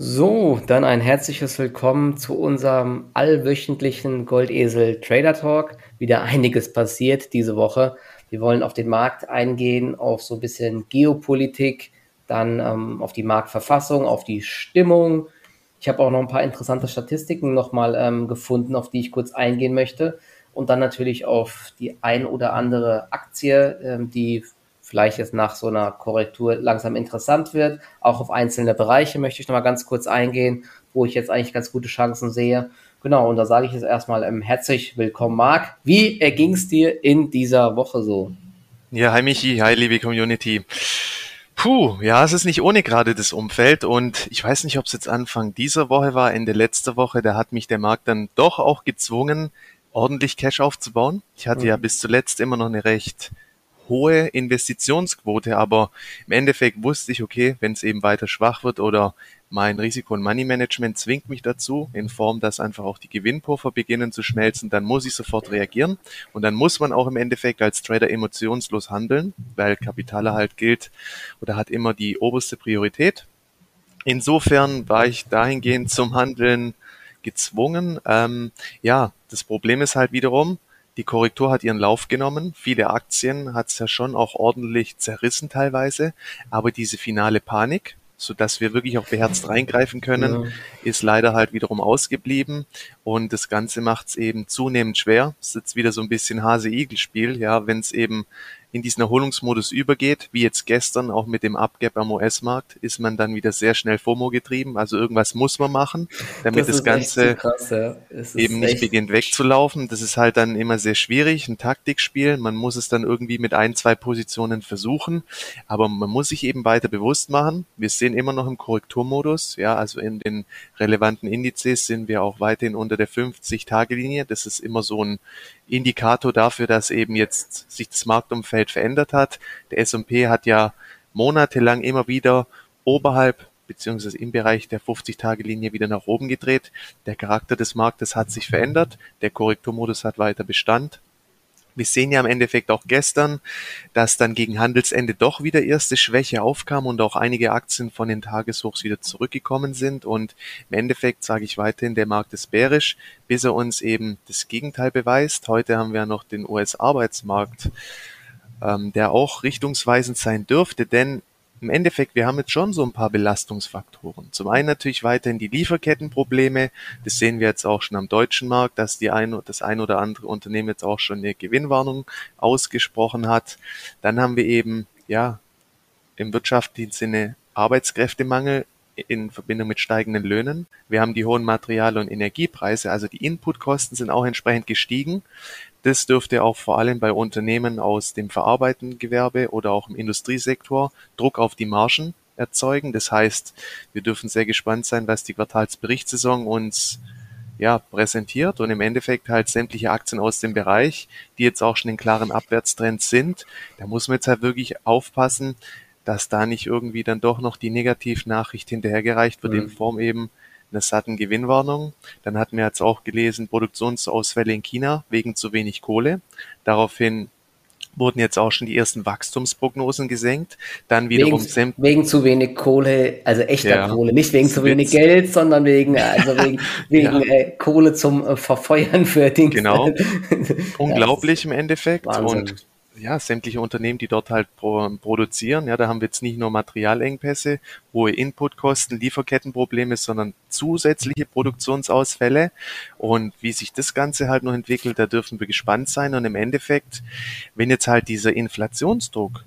So, dann ein herzliches Willkommen zu unserem allwöchentlichen Goldesel Trader Talk. Wieder einiges passiert diese Woche. Wir wollen auf den Markt eingehen, auf so ein bisschen Geopolitik, dann ähm, auf die Marktverfassung, auf die Stimmung. Ich habe auch noch ein paar interessante Statistiken nochmal ähm, gefunden, auf die ich kurz eingehen möchte. Und dann natürlich auf die ein oder andere Aktie, ähm, die vielleicht jetzt nach so einer Korrektur langsam interessant wird. Auch auf einzelne Bereiche möchte ich nochmal ganz kurz eingehen, wo ich jetzt eigentlich ganz gute Chancen sehe. Genau, und da sage ich jetzt erstmal ähm, herzlich willkommen, Marc. Wie erging es dir in dieser Woche so? Ja, hi Michi, hi liebe Community. Puh, ja, es ist nicht ohne gerade das Umfeld und ich weiß nicht, ob es jetzt Anfang dieser Woche war, Ende letzter Woche, da hat mich der Markt dann doch auch gezwungen, ordentlich Cash aufzubauen. Ich hatte mhm. ja bis zuletzt immer noch eine recht hohe Investitionsquote, aber im Endeffekt wusste ich, okay, wenn es eben weiter schwach wird oder mein Risiko- und Money-Management zwingt mich dazu, in Form, dass einfach auch die Gewinnpuffer beginnen zu schmelzen, dann muss ich sofort reagieren. Und dann muss man auch im Endeffekt als Trader emotionslos handeln, weil Kapitalerhalt gilt oder hat immer die oberste Priorität. Insofern war ich dahingehend zum Handeln gezwungen. Ähm, ja, das Problem ist halt wiederum, die Korrektur hat ihren Lauf genommen. Viele Aktien hat es ja schon auch ordentlich zerrissen teilweise. Aber diese finale Panik, so dass wir wirklich auch beherzt reingreifen können, ja. ist leider halt wiederum ausgeblieben. Und das Ganze macht es eben zunehmend schwer. Es ist jetzt wieder so ein bisschen Hase-Igel-Spiel, ja, wenn es eben in diesen Erholungsmodus übergeht, wie jetzt gestern auch mit dem Upgap am US-Markt, ist man dann wieder sehr schnell FOMO getrieben. Also irgendwas muss man machen, damit das, das Ganze krass, ja. eben nicht beginnt wegzulaufen. Das ist halt dann immer sehr schwierig, ein Taktikspiel. Man muss es dann irgendwie mit ein, zwei Positionen versuchen, aber man muss sich eben weiter bewusst machen. Wir sehen immer noch im Korrekturmodus, ja, also in den relevanten Indizes sind wir auch weiterhin unter der 50-Tage-Linie. Das ist immer so ein Indikator dafür, dass eben jetzt sich das Marktumfeld verändert hat. Der S&P hat ja monatelang immer wieder oberhalb beziehungsweise im Bereich der 50-Tage-Linie wieder nach oben gedreht. Der Charakter des Marktes hat sich verändert, der Korrekturmodus hat weiter Bestand wir sehen ja im Endeffekt auch gestern, dass dann gegen Handelsende doch wieder erste Schwäche aufkam und auch einige Aktien von den Tageshochs wieder zurückgekommen sind. Und im Endeffekt sage ich weiterhin, der Markt ist bärisch, bis er uns eben das Gegenteil beweist. Heute haben wir noch den US-Arbeitsmarkt, ähm, der auch richtungsweisend sein dürfte, denn im Endeffekt, wir haben jetzt schon so ein paar Belastungsfaktoren. Zum einen natürlich weiterhin die Lieferkettenprobleme. Das sehen wir jetzt auch schon am deutschen Markt, dass die ein, das ein oder andere Unternehmen jetzt auch schon eine Gewinnwarnung ausgesprochen hat. Dann haben wir eben, ja, im wirtschaftlichen Sinne Arbeitskräftemangel in Verbindung mit steigenden Löhnen. Wir haben die hohen Material- und Energiepreise, also die Inputkosten sind auch entsprechend gestiegen. Das dürfte auch vor allem bei Unternehmen aus dem verarbeitenden Gewerbe oder auch im Industriesektor Druck auf die Margen erzeugen. Das heißt, wir dürfen sehr gespannt sein, was die Quartalsberichtssaison uns ja, präsentiert und im Endeffekt halt sämtliche Aktien aus dem Bereich, die jetzt auch schon in klaren Abwärtstrends sind. Da muss man jetzt halt wirklich aufpassen, dass da nicht irgendwie dann doch noch die Negativnachricht hinterhergereicht wird mhm. in Form eben einer satten Gewinnwarnung. Dann hatten wir jetzt auch gelesen, Produktionsausfälle in China wegen zu wenig Kohle. Daraufhin wurden jetzt auch schon die ersten Wachstumsprognosen gesenkt. Dann wiederum wegen, wegen zu wenig Kohle, also echter ja, Kohle, nicht wegen zu wenig Geld, sondern wegen also wegen, wegen ja. äh, Kohle zum äh, Verfeuern für Dinge. Genau. Unglaublich im Endeffekt Wahnsinn. und ja, sämtliche Unternehmen, die dort halt pro, produzieren. Ja, da haben wir jetzt nicht nur Materialengpässe, hohe Inputkosten, Lieferkettenprobleme, sondern zusätzliche Produktionsausfälle. Und wie sich das Ganze halt noch entwickelt, da dürfen wir gespannt sein. Und im Endeffekt, wenn jetzt halt dieser Inflationsdruck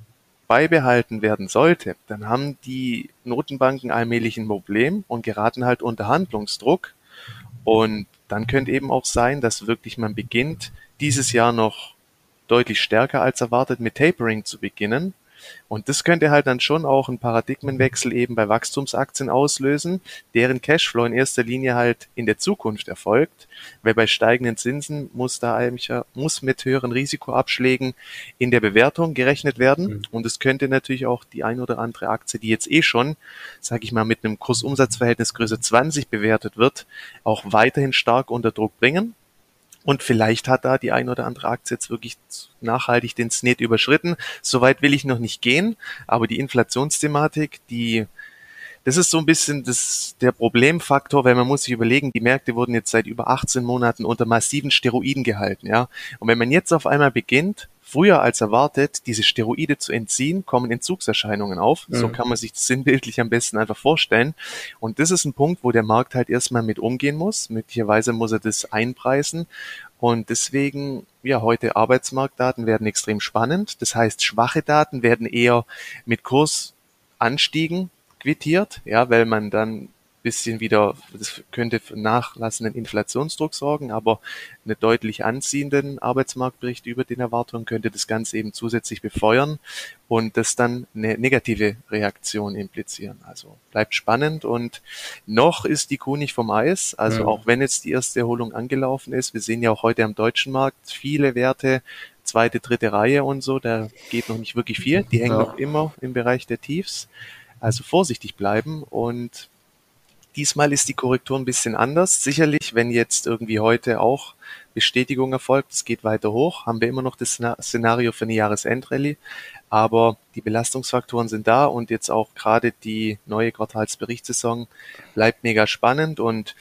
beibehalten werden sollte, dann haben die Notenbanken allmählich ein Problem und geraten halt unter Handlungsdruck. Und dann könnte eben auch sein, dass wirklich man beginnt, dieses Jahr noch deutlich stärker als erwartet mit Tapering zu beginnen. Und das könnte halt dann schon auch einen Paradigmenwechsel eben bei Wachstumsaktien auslösen, deren Cashflow in erster Linie halt in der Zukunft erfolgt, weil bei steigenden Zinsen muss da eigentlich muss mit höheren Risikoabschlägen in der Bewertung gerechnet werden. Mhm. Und es könnte natürlich auch die ein oder andere Aktie, die jetzt eh schon, sage ich mal, mit einem Kursumsatzverhältnis Größe 20 bewertet wird, auch weiterhin stark unter Druck bringen. Und vielleicht hat da die ein oder andere Aktie jetzt wirklich nachhaltig den Snet überschritten. Soweit will ich noch nicht gehen, aber die Inflationsthematik, die das ist so ein bisschen das, der Problemfaktor, weil man muss sich überlegen, die Märkte wurden jetzt seit über 18 Monaten unter massiven Steroiden gehalten, ja. Und wenn man jetzt auf einmal beginnt, früher als erwartet, diese Steroide zu entziehen, kommen Entzugserscheinungen auf. Mhm. So kann man sich das sinnbildlich am besten einfach vorstellen. Und das ist ein Punkt, wo der Markt halt erstmal mit umgehen muss. Möglicherweise muss er das einpreisen. Und deswegen, ja, heute Arbeitsmarktdaten werden extrem spannend. Das heißt, schwache Daten werden eher mit Kursanstiegen quittiert, ja, weil man dann bisschen wieder, das könnte für nachlassenden Inflationsdruck sorgen, aber einen deutlich anziehenden Arbeitsmarktbericht über den Erwartungen könnte das Ganze eben zusätzlich befeuern und das dann eine negative Reaktion implizieren. Also bleibt spannend und noch ist die Kuh nicht vom Eis. Also ja. auch wenn jetzt die erste Erholung angelaufen ist, wir sehen ja auch heute am deutschen Markt viele Werte, zweite, dritte Reihe und so, da geht noch nicht wirklich viel. Die hängen ja. noch immer im Bereich der Tiefs. Also vorsichtig bleiben und Diesmal ist die Korrektur ein bisschen anders. Sicherlich, wenn jetzt irgendwie heute auch Bestätigung erfolgt, es geht weiter hoch, haben wir immer noch das Szenario für eine Jahresendrallye. Aber die Belastungsfaktoren sind da und jetzt auch gerade die neue Quartalsberichtssaison bleibt mega spannend und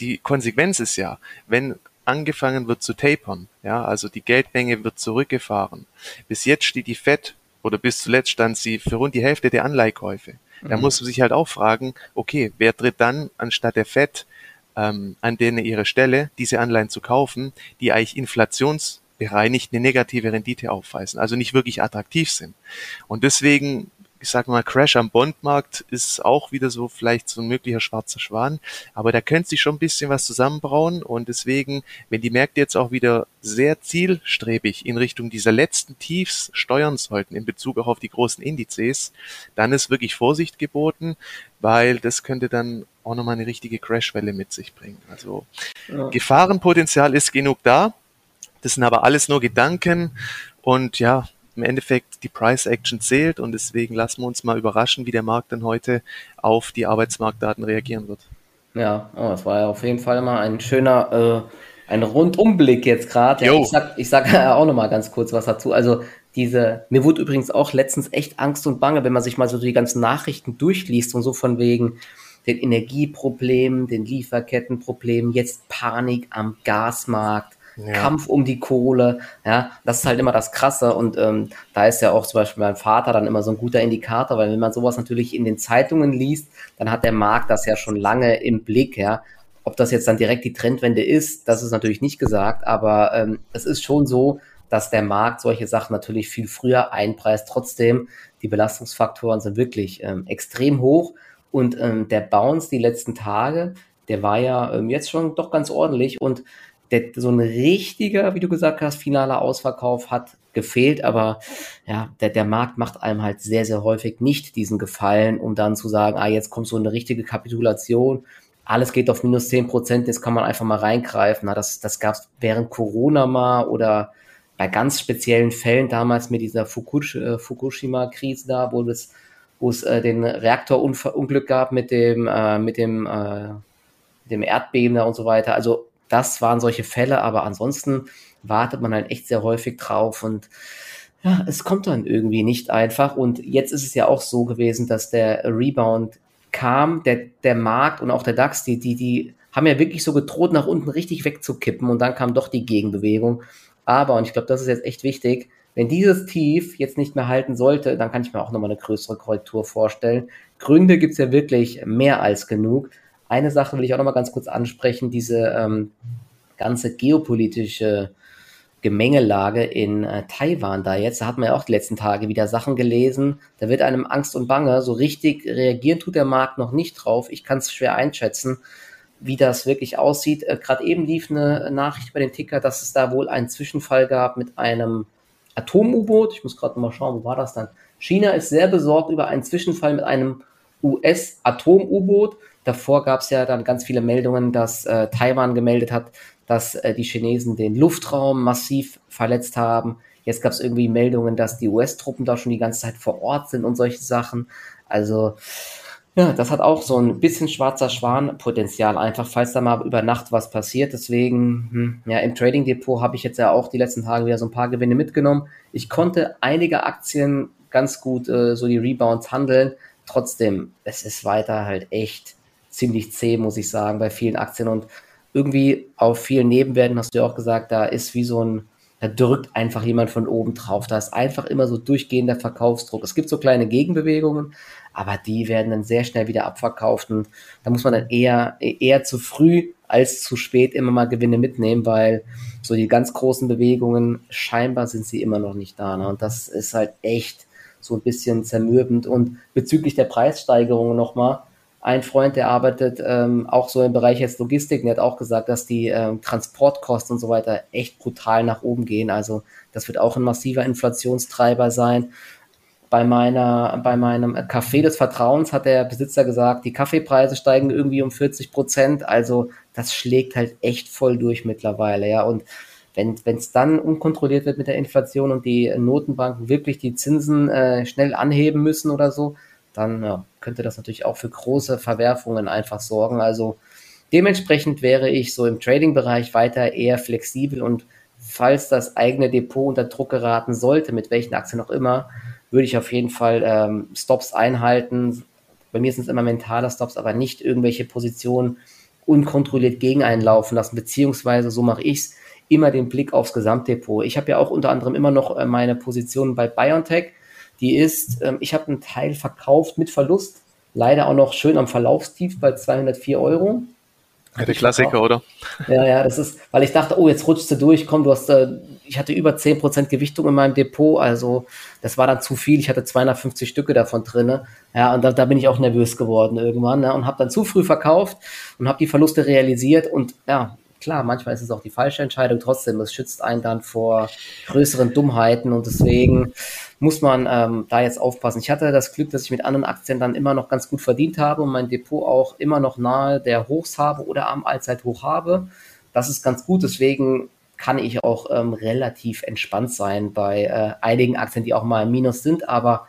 die Konsequenz ist ja, wenn angefangen wird zu tapern, ja, also die Geldmenge wird zurückgefahren. Bis jetzt steht die Fed oder bis zuletzt stand sie für rund die Hälfte der Anleihkäufe. Da mhm. muss man sich halt auch fragen, okay, wer tritt dann anstatt der FED ähm, an denen ihre Stelle, diese Anleihen zu kaufen, die eigentlich inflationsbereinigt eine negative Rendite aufweisen, also nicht wirklich attraktiv sind. Und deswegen ich sag mal, Crash am Bondmarkt ist auch wieder so vielleicht so ein möglicher schwarzer Schwan. Aber da könnte sich schon ein bisschen was zusammenbrauen. Und deswegen, wenn die Märkte jetzt auch wieder sehr zielstrebig in Richtung dieser letzten Tiefs steuern sollten in Bezug auch auf die großen Indizes, dann ist wirklich Vorsicht geboten, weil das könnte dann auch nochmal eine richtige Crashwelle mit sich bringen. Also ja. Gefahrenpotenzial ist genug da. Das sind aber alles nur Gedanken. Und ja, im Endeffekt die Price Action zählt und deswegen lassen wir uns mal überraschen, wie der Markt dann heute auf die Arbeitsmarktdaten reagieren wird. Ja, oh, das war ja auf jeden Fall mal ein schöner, äh, ein Rundumblick jetzt gerade. Ja, ich sag, ich sag auch noch mal ganz kurz was dazu. Also diese, mir wurde übrigens auch letztens echt Angst und Bange, wenn man sich mal so die ganzen Nachrichten durchliest und so von wegen den Energieproblemen, den Lieferkettenproblemen, jetzt Panik am Gasmarkt ja. Kampf um die Kohle. Ja, das ist halt immer das Krasse. Und ähm, da ist ja auch zum Beispiel mein Vater dann immer so ein guter Indikator, weil wenn man sowas natürlich in den Zeitungen liest, dann hat der Markt das ja schon lange im Blick, ja. Ob das jetzt dann direkt die Trendwende ist, das ist natürlich nicht gesagt, aber ähm, es ist schon so, dass der Markt solche Sachen natürlich viel früher einpreist. Trotzdem, die Belastungsfaktoren sind wirklich ähm, extrem hoch und ähm, der Bounce die letzten Tage, der war ja ähm, jetzt schon doch ganz ordentlich und der, so ein richtiger, wie du gesagt hast, finaler Ausverkauf hat gefehlt, aber ja, der, der Markt macht einem halt sehr, sehr häufig nicht diesen Gefallen, um dann zu sagen, ah, jetzt kommt so eine richtige Kapitulation, alles geht auf minus zehn Prozent, jetzt kann man einfach mal reingreifen. Na, das das gab es während Corona mal oder bei ganz speziellen Fällen damals mit dieser äh, Fukushima-Krise da, wo es, wo es äh, den Reaktorunglück gab mit dem, äh, mit dem, äh, dem Erdbeben da und so weiter. Also das waren solche Fälle, aber ansonsten wartet man halt echt sehr häufig drauf und ja, es kommt dann irgendwie nicht einfach. Und jetzt ist es ja auch so gewesen, dass der Rebound kam, der, der Markt und auch der DAX, die, die, die haben ja wirklich so gedroht, nach unten richtig wegzukippen und dann kam doch die Gegenbewegung. Aber, und ich glaube, das ist jetzt echt wichtig, wenn dieses Tief jetzt nicht mehr halten sollte, dann kann ich mir auch nochmal eine größere Korrektur vorstellen. Gründe gibt's ja wirklich mehr als genug. Eine Sache will ich auch noch mal ganz kurz ansprechen, diese ähm, ganze geopolitische Gemengelage in äh, Taiwan da jetzt. Da hat man ja auch die letzten Tage wieder Sachen gelesen. Da wird einem Angst und Bange. So richtig reagieren tut der Markt noch nicht drauf. Ich kann es schwer einschätzen, wie das wirklich aussieht. Äh, Gerade eben lief eine Nachricht bei den Ticker, dass es da wohl einen Zwischenfall gab mit einem Atom-U-Boot. Ich muss gerade mal schauen, wo war das dann? China ist sehr besorgt über einen Zwischenfall mit einem US-Atom-U-Boot. Davor gab es ja dann ganz viele Meldungen, dass äh, Taiwan gemeldet hat, dass äh, die Chinesen den Luftraum massiv verletzt haben. Jetzt gab es irgendwie Meldungen, dass die US-Truppen da schon die ganze Zeit vor Ort sind und solche Sachen. Also ja, das hat auch so ein bisschen schwarzer Schwan-Potenzial, einfach falls da mal über Nacht was passiert. Deswegen, hm, ja, im Trading Depot habe ich jetzt ja auch die letzten Tage wieder so ein paar Gewinne mitgenommen. Ich konnte einige Aktien ganz gut äh, so die Rebounds handeln. trotzdem, es ist weiter halt echt ziemlich zäh, muss ich sagen, bei vielen Aktien und irgendwie auf vielen Nebenwerten hast du ja auch gesagt, da ist wie so ein, da drückt einfach jemand von oben drauf. Da ist einfach immer so durchgehender Verkaufsdruck. Es gibt so kleine Gegenbewegungen, aber die werden dann sehr schnell wieder abverkauft und da muss man dann eher, eher zu früh als zu spät immer mal Gewinne mitnehmen, weil so die ganz großen Bewegungen, scheinbar sind sie immer noch nicht da. Ne? Und das ist halt echt so ein bisschen zermürbend. Und bezüglich der Preissteigerungen nochmal, ein Freund, der arbeitet ähm, auch so im Bereich jetzt Logistik, der hat auch gesagt, dass die ähm, Transportkosten und so weiter echt brutal nach oben gehen. Also das wird auch ein massiver Inflationstreiber sein. Bei meiner, bei meinem Café des Vertrauens hat der Besitzer gesagt, die Kaffeepreise steigen irgendwie um 40 Prozent. Also das schlägt halt echt voll durch mittlerweile, ja. Und wenn es dann unkontrolliert wird mit der Inflation und die Notenbanken wirklich die Zinsen äh, schnell anheben müssen oder so, dann ja, könnte das natürlich auch für große Verwerfungen einfach sorgen. Also dementsprechend wäre ich so im Trading-Bereich weiter eher flexibel und falls das eigene Depot unter Druck geraten sollte, mit welchen Aktien auch immer, würde ich auf jeden Fall ähm, Stops einhalten. Bei mir sind es immer mentale Stops, aber nicht irgendwelche Positionen unkontrolliert gegen einlaufen lassen, beziehungsweise so mache ich es, immer den Blick aufs Gesamtdepot. Ich habe ja auch unter anderem immer noch äh, meine Position bei BioNTech die ist, ähm, ich habe einen Teil verkauft mit Verlust, leider auch noch schön am Verlaufstief bei 204 Euro. Ja, der Klassiker, oder? Ja, ja, das ist, weil ich dachte, oh, jetzt rutschst du durch, komm, du hast, äh, ich hatte über 10% Gewichtung in meinem Depot, also das war dann zu viel, ich hatte 250 Stücke davon drinne, ja, und da, da bin ich auch nervös geworden irgendwann, ne, und habe dann zu früh verkauft und habe die Verluste realisiert. Und ja, klar, manchmal ist es auch die falsche Entscheidung, trotzdem, es schützt einen dann vor größeren Dummheiten und deswegen muss man ähm, da jetzt aufpassen. Ich hatte das Glück, dass ich mit anderen Aktien dann immer noch ganz gut verdient habe und mein Depot auch immer noch nahe der Hochs habe oder am Allzeithoch habe. Das ist ganz gut, deswegen kann ich auch ähm, relativ entspannt sein bei äh, einigen Aktien, die auch mal im Minus sind, aber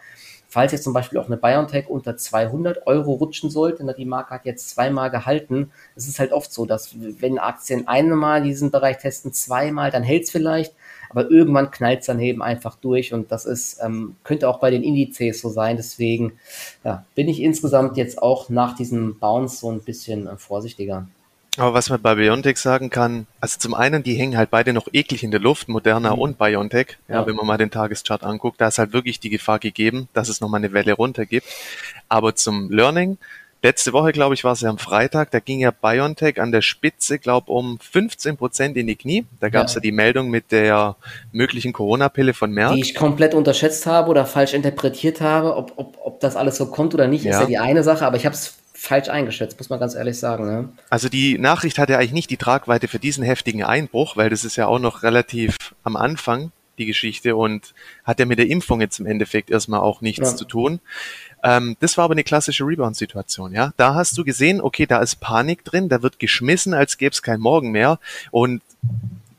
falls jetzt zum Beispiel auch eine BioNTech unter 200 Euro rutschen sollte, na, die Marke hat jetzt zweimal gehalten, es ist halt oft so, dass wenn Aktien einmal diesen Bereich testen, zweimal, dann hält es vielleicht, aber irgendwann knallt es dann eben einfach durch und das ist, ähm, könnte auch bei den Indizes so sein. Deswegen ja, bin ich insgesamt jetzt auch nach diesem Bounce so ein bisschen äh, vorsichtiger. Aber was man bei Biontech sagen kann, also zum einen, die hängen halt beide noch eklig in der Luft, Moderna mhm. und Biontech. Ja, ja, wenn man mal den Tageschart anguckt, da ist halt wirklich die Gefahr gegeben, dass es nochmal eine Welle runter gibt. Aber zum Learning, Letzte Woche, glaube ich, war es ja am Freitag, da ging ja BioNTech an der Spitze, glaube um 15 Prozent in die Knie. Da gab es ja. ja. die Meldung mit der möglichen Corona-Pille von Merck. Die ich komplett unterschätzt habe oder falsch interpretiert habe. Ob, ob, ob das alles so kommt oder nicht, ja. ist ja die eine Sache, aber ich habe es falsch eingeschätzt, muss man ganz ehrlich sagen. Ne? Also die Nachricht hatte eigentlich nicht die Tragweite für diesen heftigen Einbruch, weil das ist ja auch noch relativ am Anfang die Geschichte und hat ja mit der Impfung jetzt im Endeffekt erstmal auch nichts ja. zu tun. Ähm, das war aber eine klassische Rebound-Situation, ja. Da hast du gesehen, okay, da ist Panik drin, da wird geschmissen, als gäbe es kein Morgen mehr. Und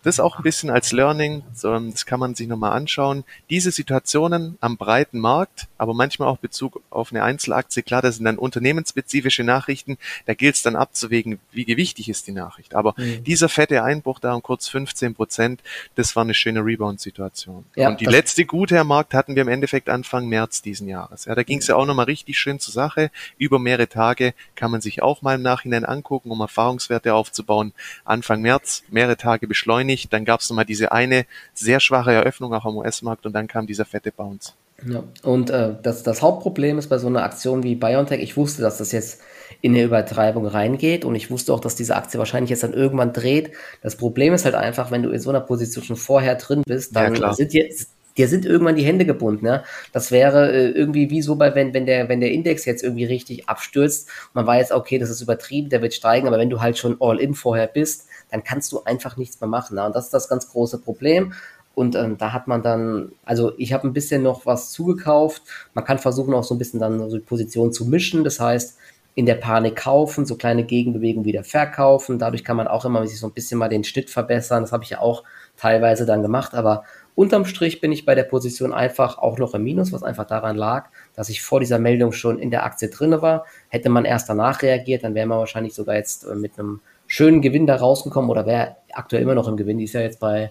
das auch ein bisschen als Learning, das kann man sich nochmal anschauen. Diese Situationen am breiten Markt, aber manchmal auch Bezug auf eine Einzelaktie, klar, das sind dann unternehmensspezifische Nachrichten, da gilt es dann abzuwägen, wie gewichtig ist die Nachricht. Aber mhm. dieser fette Einbruch da um kurz 15 Prozent, das war eine schöne Rebound-Situation. Ja, Und die letzte gute am Markt hatten wir im Endeffekt Anfang März diesen Jahres. Ja, da ging es ja auch nochmal richtig schön zur Sache. Über mehrere Tage kann man sich auch mal im Nachhinein angucken, um Erfahrungswerte aufzubauen. Anfang März, mehrere Tage beschleunigt nicht. Dann gab es nochmal diese eine sehr schwache Eröffnung auch am US-Markt und dann kam dieser fette Bounce. Ja, und äh, das, das Hauptproblem ist bei so einer Aktion wie BioNTech, ich wusste, dass das jetzt in eine Übertreibung reingeht und ich wusste auch, dass diese Aktie wahrscheinlich jetzt dann irgendwann dreht. Das Problem ist halt einfach, wenn du in so einer Position schon vorher drin bist, dann ja, sind jetzt dir sind irgendwann die Hände gebunden. Ja? Das wäre äh, irgendwie wie so bei, wenn, wenn, der, wenn der Index jetzt irgendwie richtig abstürzt, man weiß, okay, das ist übertrieben, der wird steigen, aber wenn du halt schon all in vorher bist, dann kannst du einfach nichts mehr machen. Ja? Und das ist das ganz große Problem. Und ähm, da hat man dann, also ich habe ein bisschen noch was zugekauft. Man kann versuchen auch so ein bisschen dann so die Position zu mischen. Das heißt, in der Panik kaufen, so kleine Gegenbewegungen wieder verkaufen. Dadurch kann man auch immer sich so ein bisschen mal den Schnitt verbessern. Das habe ich ja auch teilweise dann gemacht. Aber unterm Strich bin ich bei der Position einfach auch noch im Minus, was einfach daran lag, dass ich vor dieser Meldung schon in der Aktie drinne war. Hätte man erst danach reagiert, dann wäre man wahrscheinlich sogar jetzt äh, mit einem schönen Gewinn da rausgekommen oder wäre aktuell immer noch im Gewinn. Die ist ja jetzt bei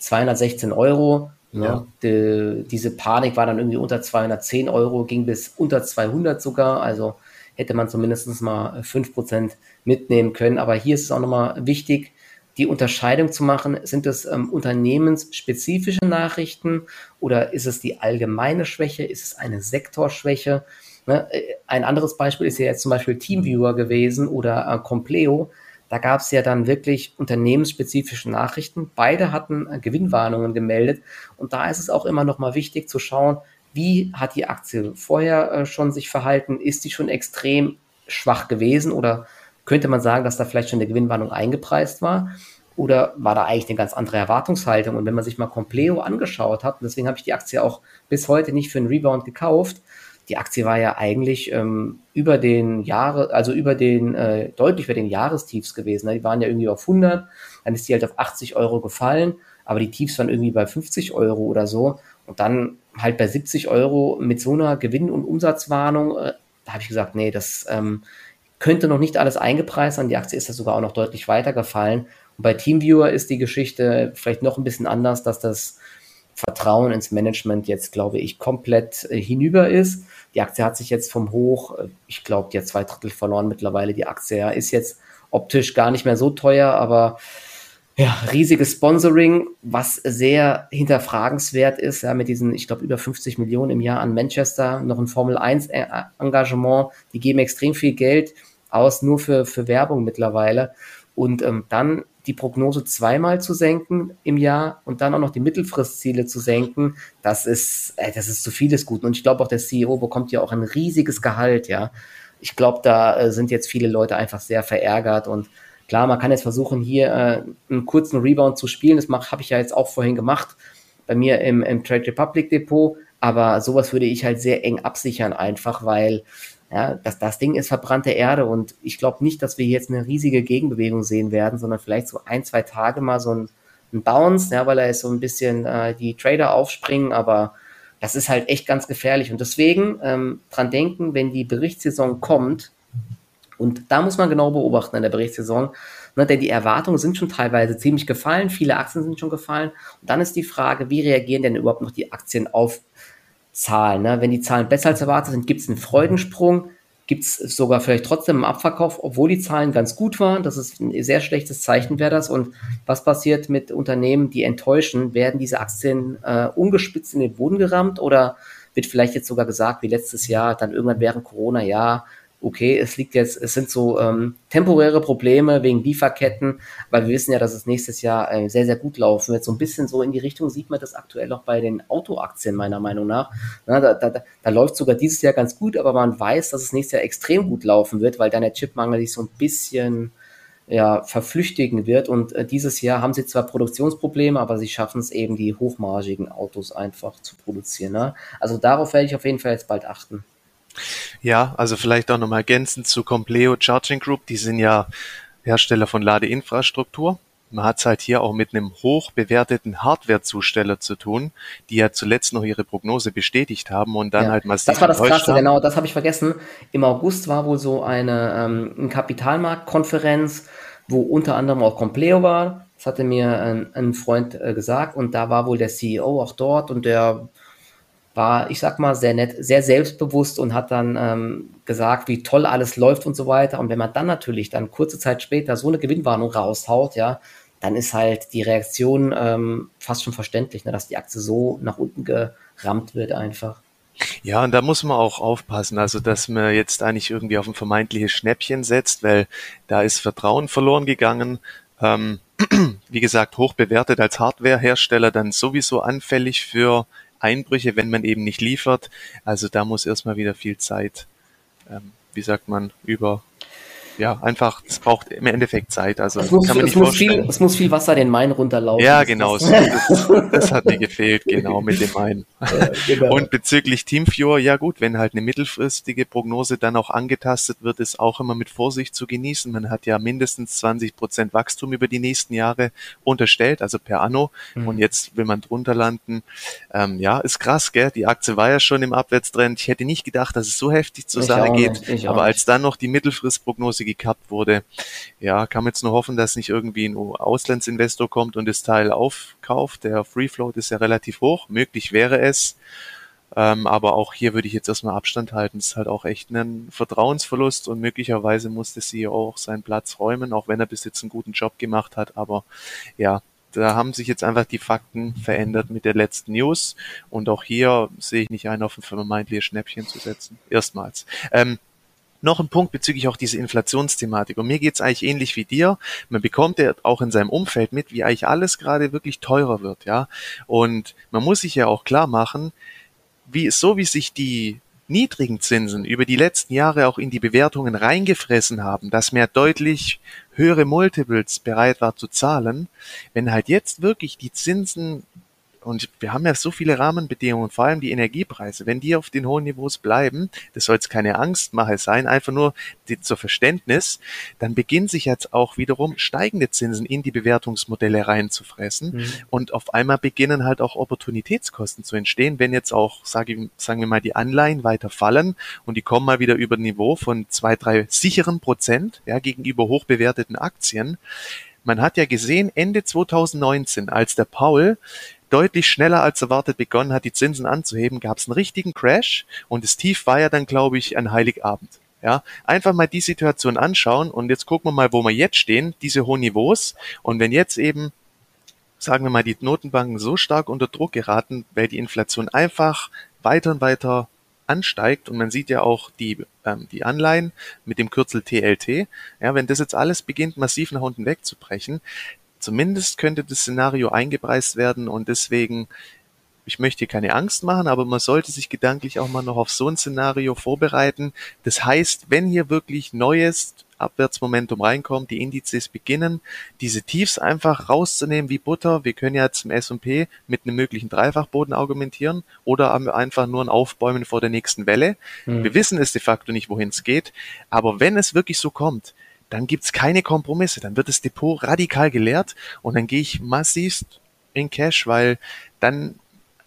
216 Euro. Ne? Ja. Die, diese Panik war dann irgendwie unter 210 Euro, ging bis unter 200 sogar. Also hätte man zumindest mal 5% mitnehmen können. Aber hier ist es auch nochmal wichtig, die Unterscheidung zu machen. Sind es ähm, unternehmensspezifische Nachrichten oder ist es die allgemeine Schwäche? Ist es eine Sektorschwäche? Ne? Äh, ein anderes Beispiel ist ja jetzt zum Beispiel Teamviewer gewesen oder äh, Compleo. Da gab es ja dann wirklich unternehmensspezifische Nachrichten. Beide hatten äh, Gewinnwarnungen gemeldet. Und da ist es auch immer noch mal wichtig zu schauen, wie hat die Aktie vorher äh, schon sich verhalten? Ist die schon extrem schwach gewesen oder könnte man sagen, dass da vielleicht schon eine Gewinnwarnung eingepreist war? Oder war da eigentlich eine ganz andere Erwartungshaltung? Und wenn man sich mal Compleo angeschaut hat, und deswegen habe ich die Aktie auch bis heute nicht für einen Rebound gekauft, die Aktie war ja eigentlich ähm, über den Jahre, also über den, äh, deutlich über den Jahrestiefs gewesen. Ne? Die waren ja irgendwie auf 100, dann ist die halt auf 80 Euro gefallen, aber die Tiefs waren irgendwie bei 50 Euro oder so. Und dann halt bei 70 Euro mit so einer Gewinn- und Umsatzwarnung, äh, da habe ich gesagt, nee, das ähm, könnte noch nicht alles eingepreist sein. Die Aktie ist ja sogar auch noch deutlich weiter gefallen. Und bei Teamviewer ist die Geschichte vielleicht noch ein bisschen anders, dass das Vertrauen ins Management jetzt, glaube ich, komplett äh, hinüber ist. Die Aktie hat sich jetzt vom Hoch, äh, ich glaube, die hat zwei Drittel verloren mittlerweile. Die Aktie ja, ist jetzt optisch gar nicht mehr so teuer, aber ja, riesiges Sponsoring, was sehr hinterfragenswert ist, ja, mit diesen, ich glaube, über 50 Millionen im Jahr an Manchester, noch ein Formel 1 äh, Engagement, die geben extrem viel Geld aus, nur für, für Werbung mittlerweile. Und ähm, dann die Prognose zweimal zu senken im Jahr und dann auch noch die Mittelfristziele zu senken, das ist, äh, das ist zu vieles Guten. Und ich glaube auch, der CEO bekommt ja auch ein riesiges Gehalt, ja. Ich glaube, da äh, sind jetzt viele Leute einfach sehr verärgert und klar, man kann jetzt versuchen, hier äh, einen kurzen Rebound zu spielen. Das habe ich ja jetzt auch vorhin gemacht bei mir im, im Trade Republic Depot. Aber sowas würde ich halt sehr eng absichern, einfach weil ja, das, das Ding ist verbrannte Erde und ich glaube nicht, dass wir jetzt eine riesige Gegenbewegung sehen werden, sondern vielleicht so ein, zwei Tage mal so ein, ein Bounce, ja, weil da ist so ein bisschen äh, die Trader aufspringen, aber das ist halt echt ganz gefährlich. Und deswegen ähm, dran denken, wenn die Berichtssaison kommt und da muss man genau beobachten in der Berichtssaison, ne, denn die Erwartungen sind schon teilweise ziemlich gefallen, viele Aktien sind schon gefallen. Und dann ist die Frage, wie reagieren denn überhaupt noch die Aktien auf Zahlen. Ne? Wenn die Zahlen besser als erwartet sind, gibt es einen Freudensprung, gibt es sogar vielleicht trotzdem einen Abverkauf, obwohl die Zahlen ganz gut waren. Das ist ein sehr schlechtes Zeichen, wäre das. Und was passiert mit Unternehmen, die enttäuschen? Werden diese Aktien äh, ungespitzt in den Boden gerammt oder wird vielleicht jetzt sogar gesagt, wie letztes Jahr, dann irgendwann während Corona, ja, okay, es liegt jetzt, es sind so ähm, temporäre Probleme wegen Lieferketten, weil wir wissen ja, dass es nächstes Jahr äh, sehr, sehr gut laufen wird. So ein bisschen so in die Richtung sieht man das aktuell auch bei den Autoaktien, meiner Meinung nach. Na, da, da, da läuft sogar dieses Jahr ganz gut, aber man weiß, dass es nächstes Jahr extrem gut laufen wird, weil dann der Chipmangel sich so ein bisschen ja, verflüchtigen wird. Und äh, dieses Jahr haben sie zwar Produktionsprobleme, aber sie schaffen es eben, die hochmargigen Autos einfach zu produzieren. Ne? Also darauf werde ich auf jeden Fall jetzt bald achten. Ja, also vielleicht auch nochmal ergänzend zu Compleo Charging Group. Die sind ja Hersteller von Ladeinfrastruktur. Man hat es halt hier auch mit einem hoch bewerteten Hardware-Zusteller zu tun, die ja zuletzt noch ihre Prognose bestätigt haben und dann ja, halt massiv Das war das Krasse, haben. genau, das habe ich vergessen. Im August war wohl so eine, ähm, Kapitalmarktkonferenz, wo unter anderem auch Compleo war. Das hatte mir ein, ein Freund äh, gesagt und da war wohl der CEO auch dort und der war, ich sag mal, sehr nett, sehr selbstbewusst und hat dann ähm, gesagt, wie toll alles läuft und so weiter. Und wenn man dann natürlich dann kurze Zeit später so eine Gewinnwarnung raushaut, ja, dann ist halt die Reaktion ähm, fast schon verständlich, ne, dass die Aktie so nach unten gerammt wird einfach. Ja, und da muss man auch aufpassen, also dass man jetzt eigentlich irgendwie auf ein vermeintliches Schnäppchen setzt, weil da ist Vertrauen verloren gegangen. Ähm, wie gesagt, hoch bewertet als Hardwarehersteller, dann sowieso anfällig für Einbrüche, wenn man eben nicht liefert. Also da muss erstmal wieder viel Zeit, ähm, wie sagt man, über ja, einfach, es braucht im Endeffekt Zeit. Also es muss, kann man nicht es muss, viel, es muss viel Wasser den Main runterlaufen. Ja, genau. Das, das, hat mir gefehlt, genau, mit dem Main. Ja, genau. Und bezüglich Teamviewer, ja gut, wenn halt eine mittelfristige Prognose dann auch angetastet wird, ist auch immer mit Vorsicht zu genießen. Man hat ja mindestens 20 Prozent Wachstum über die nächsten Jahre unterstellt, also per Anno. Mhm. Und jetzt will man drunter landen. Ähm, ja, ist krass, gell? Die Aktie war ja schon im Abwärtstrend. Ich hätte nicht gedacht, dass es so heftig zur Sache geht. Aber als dann noch die Mittelfristprognose gekappt wurde. Ja, kann man jetzt nur hoffen, dass nicht irgendwie ein Auslandsinvestor kommt und das Teil aufkauft. Der Free Float ist ja relativ hoch. Möglich wäre es. Ähm, aber auch hier würde ich jetzt erstmal Abstand halten. Es ist halt auch echt ein Vertrauensverlust und möglicherweise muss der CEO auch seinen Platz räumen, auch wenn er bis jetzt einen guten Job gemacht hat. Aber ja, da haben sich jetzt einfach die Fakten verändert mit der letzten News. Und auch hier sehe ich nicht ein, auf ein vermeintliches Schnäppchen zu setzen. Erstmals. Ähm, noch ein Punkt bezüglich auch dieser Inflationsthematik. Und mir geht's eigentlich ähnlich wie dir. Man bekommt ja auch in seinem Umfeld mit, wie eigentlich alles gerade wirklich teurer wird, ja. Und man muss sich ja auch klar machen, wie so wie sich die niedrigen Zinsen über die letzten Jahre auch in die Bewertungen reingefressen haben, dass mehr deutlich höhere Multiples bereit war zu zahlen, wenn halt jetzt wirklich die Zinsen und wir haben ja so viele Rahmenbedingungen, vor allem die Energiepreise. Wenn die auf den hohen Niveaus bleiben, das soll jetzt keine Angstmache sein, einfach nur die, zur Verständnis, dann beginnen sich jetzt auch wiederum steigende Zinsen in die Bewertungsmodelle reinzufressen. Mhm. Und auf einmal beginnen halt auch Opportunitätskosten zu entstehen, wenn jetzt auch, sage, sagen wir mal, die Anleihen weiter fallen und die kommen mal wieder über ein Niveau von zwei, drei sicheren Prozent, ja, gegenüber hochbewerteten Aktien. Man hat ja gesehen, Ende 2019, als der Paul deutlich schneller als erwartet begonnen hat, die Zinsen anzuheben, gab es einen richtigen Crash und das Tief war ja dann, glaube ich, an Heiligabend. Ja, einfach mal die Situation anschauen und jetzt gucken wir mal, wo wir jetzt stehen, diese hohen Niveaus. Und wenn jetzt eben, sagen wir mal, die Notenbanken so stark unter Druck geraten, weil die Inflation einfach weiter und weiter ansteigt und man sieht ja auch die, ähm, die Anleihen mit dem Kürzel TLT, ja, wenn das jetzt alles beginnt massiv nach unten wegzubrechen, Zumindest könnte das Szenario eingepreist werden und deswegen, ich möchte hier keine Angst machen, aber man sollte sich gedanklich auch mal noch auf so ein Szenario vorbereiten. Das heißt, wenn hier wirklich neues Abwärtsmomentum reinkommt, die Indizes beginnen, diese Tiefs einfach rauszunehmen wie Butter. Wir können ja zum S&P mit einem möglichen Dreifachboden argumentieren oder einfach nur ein Aufbäumen vor der nächsten Welle. Mhm. Wir wissen es de facto nicht, wohin es geht. Aber wenn es wirklich so kommt, dann gibt's keine Kompromisse. Dann wird das Depot radikal geleert und dann gehe ich massivst in Cash, weil dann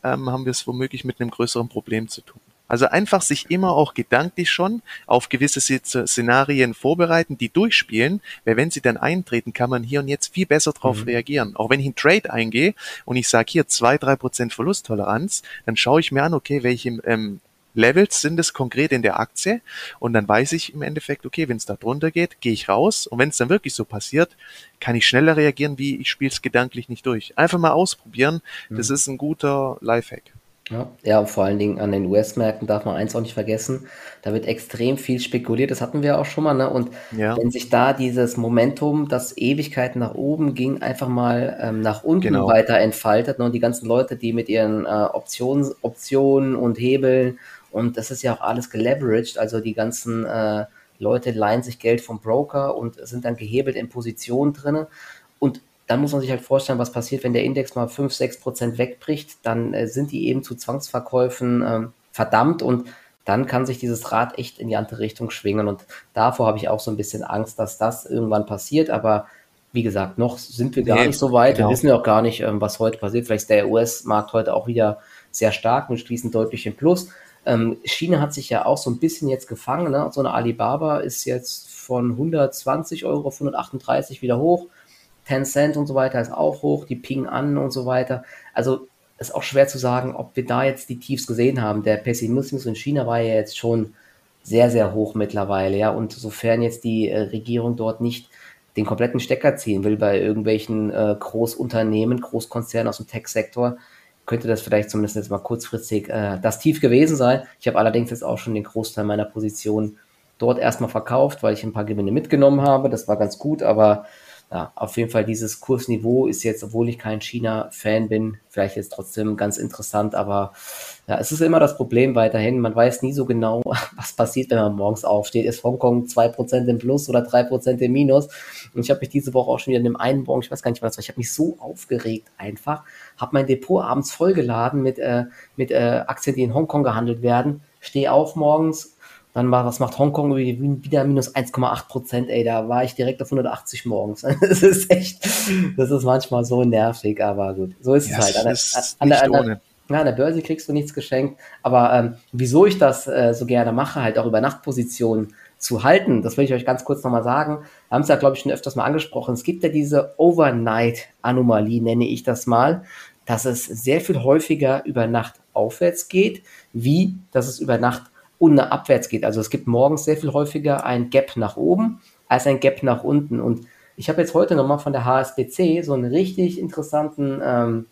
ähm, haben wir es womöglich mit einem größeren Problem zu tun. Also einfach sich immer auch gedanklich schon auf gewisse Szenarien vorbereiten, die durchspielen, weil wenn sie dann eintreten, kann man hier und jetzt viel besser drauf mhm. reagieren. Auch wenn ich einen Trade eingehe und ich sage hier zwei drei Prozent Verlusttoleranz, dann schaue ich mir an, okay, welche ähm, Levels sind es konkret in der Aktie und dann weiß ich im Endeffekt, okay, wenn es da drunter geht, gehe ich raus und wenn es dann wirklich so passiert, kann ich schneller reagieren, wie ich spiele es gedanklich nicht durch. Einfach mal ausprobieren, mhm. das ist ein guter Lifehack. Ja, ja, vor allen Dingen an den US-Märkten darf man eins auch nicht vergessen, da wird extrem viel spekuliert, das hatten wir auch schon mal, ne? Und ja. wenn sich da dieses Momentum, das Ewigkeiten nach oben ging, einfach mal ähm, nach unten genau. weiter entfaltet, ne? Und die ganzen Leute, die mit ihren äh, Optionen, Optionen und Hebeln und das ist ja auch alles geleveraged, also die ganzen äh, Leute leihen sich Geld vom Broker und sind dann gehebelt in Positionen drin. Und dann muss man sich halt vorstellen, was passiert, wenn der Index mal 5, 6 Prozent wegbricht, dann äh, sind die eben zu Zwangsverkäufen äh, verdammt und dann kann sich dieses Rad echt in die andere Richtung schwingen. Und davor habe ich auch so ein bisschen Angst, dass das irgendwann passiert. Aber wie gesagt, noch sind wir gar nee, nicht so weit. Genau. Wir wissen ja auch gar nicht, ähm, was heute passiert. Vielleicht ist der US-Markt heute auch wieder sehr stark und schließen deutlich im Plus. Ähm, China hat sich ja auch so ein bisschen jetzt gefangen. Ne? So eine Alibaba ist jetzt von 120 Euro auf 138 wieder hoch. Tencent und so weiter ist auch hoch, die Ping an und so weiter. Also ist auch schwer zu sagen, ob wir da jetzt die Tiefs gesehen haben. Der Pessimismus in China war ja jetzt schon sehr, sehr hoch mittlerweile, ja. Und sofern jetzt die äh, Regierung dort nicht den kompletten Stecker ziehen will bei irgendwelchen äh, Großunternehmen, Großkonzernen aus dem Tech-Sektor, könnte das vielleicht zumindest jetzt mal kurzfristig äh, das Tief gewesen sein. Ich habe allerdings jetzt auch schon den Großteil meiner Position dort erstmal verkauft, weil ich ein paar Gewinne mitgenommen habe. Das war ganz gut, aber ja, auf jeden Fall dieses Kursniveau ist jetzt, obwohl ich kein China-Fan bin, vielleicht jetzt trotzdem ganz interessant, aber ja, es ist immer das Problem weiterhin. Man weiß nie so genau, was passiert, wenn man morgens aufsteht. Ist Hongkong 2% im Plus oder 3% im Minus? Und ich habe mich diese Woche auch schon wieder in dem einen Morgen, ich weiß gar nicht, was war, ich habe mich so aufgeregt einfach, habe mein Depot abends vollgeladen mit, äh, mit äh, Aktien, die in Hongkong gehandelt werden, stehe auf morgens, dann war, was macht Hongkong wieder minus 1,8 Prozent, ey, da war ich direkt auf 180 morgens. Das ist echt, das ist manchmal so nervig, aber gut, so ist ja, es halt. An, ist an, an, an, ja, an der Börse kriegst du nichts geschenkt, aber ähm, wieso ich das äh, so gerne mache, halt auch über Nachtpositionen zu halten. Das will ich euch ganz kurz nochmal sagen. Wir haben es ja, glaube ich, schon öfters mal angesprochen. Es gibt ja diese Overnight-Anomalie, nenne ich das mal, dass es sehr viel häufiger über Nacht aufwärts geht, wie dass es über Nacht und abwärts geht. Also es gibt morgens sehr viel häufiger ein Gap nach oben als ein Gap nach unten. Und ich habe jetzt heute nochmal von der HSBC so einen richtig interessanten, ähm,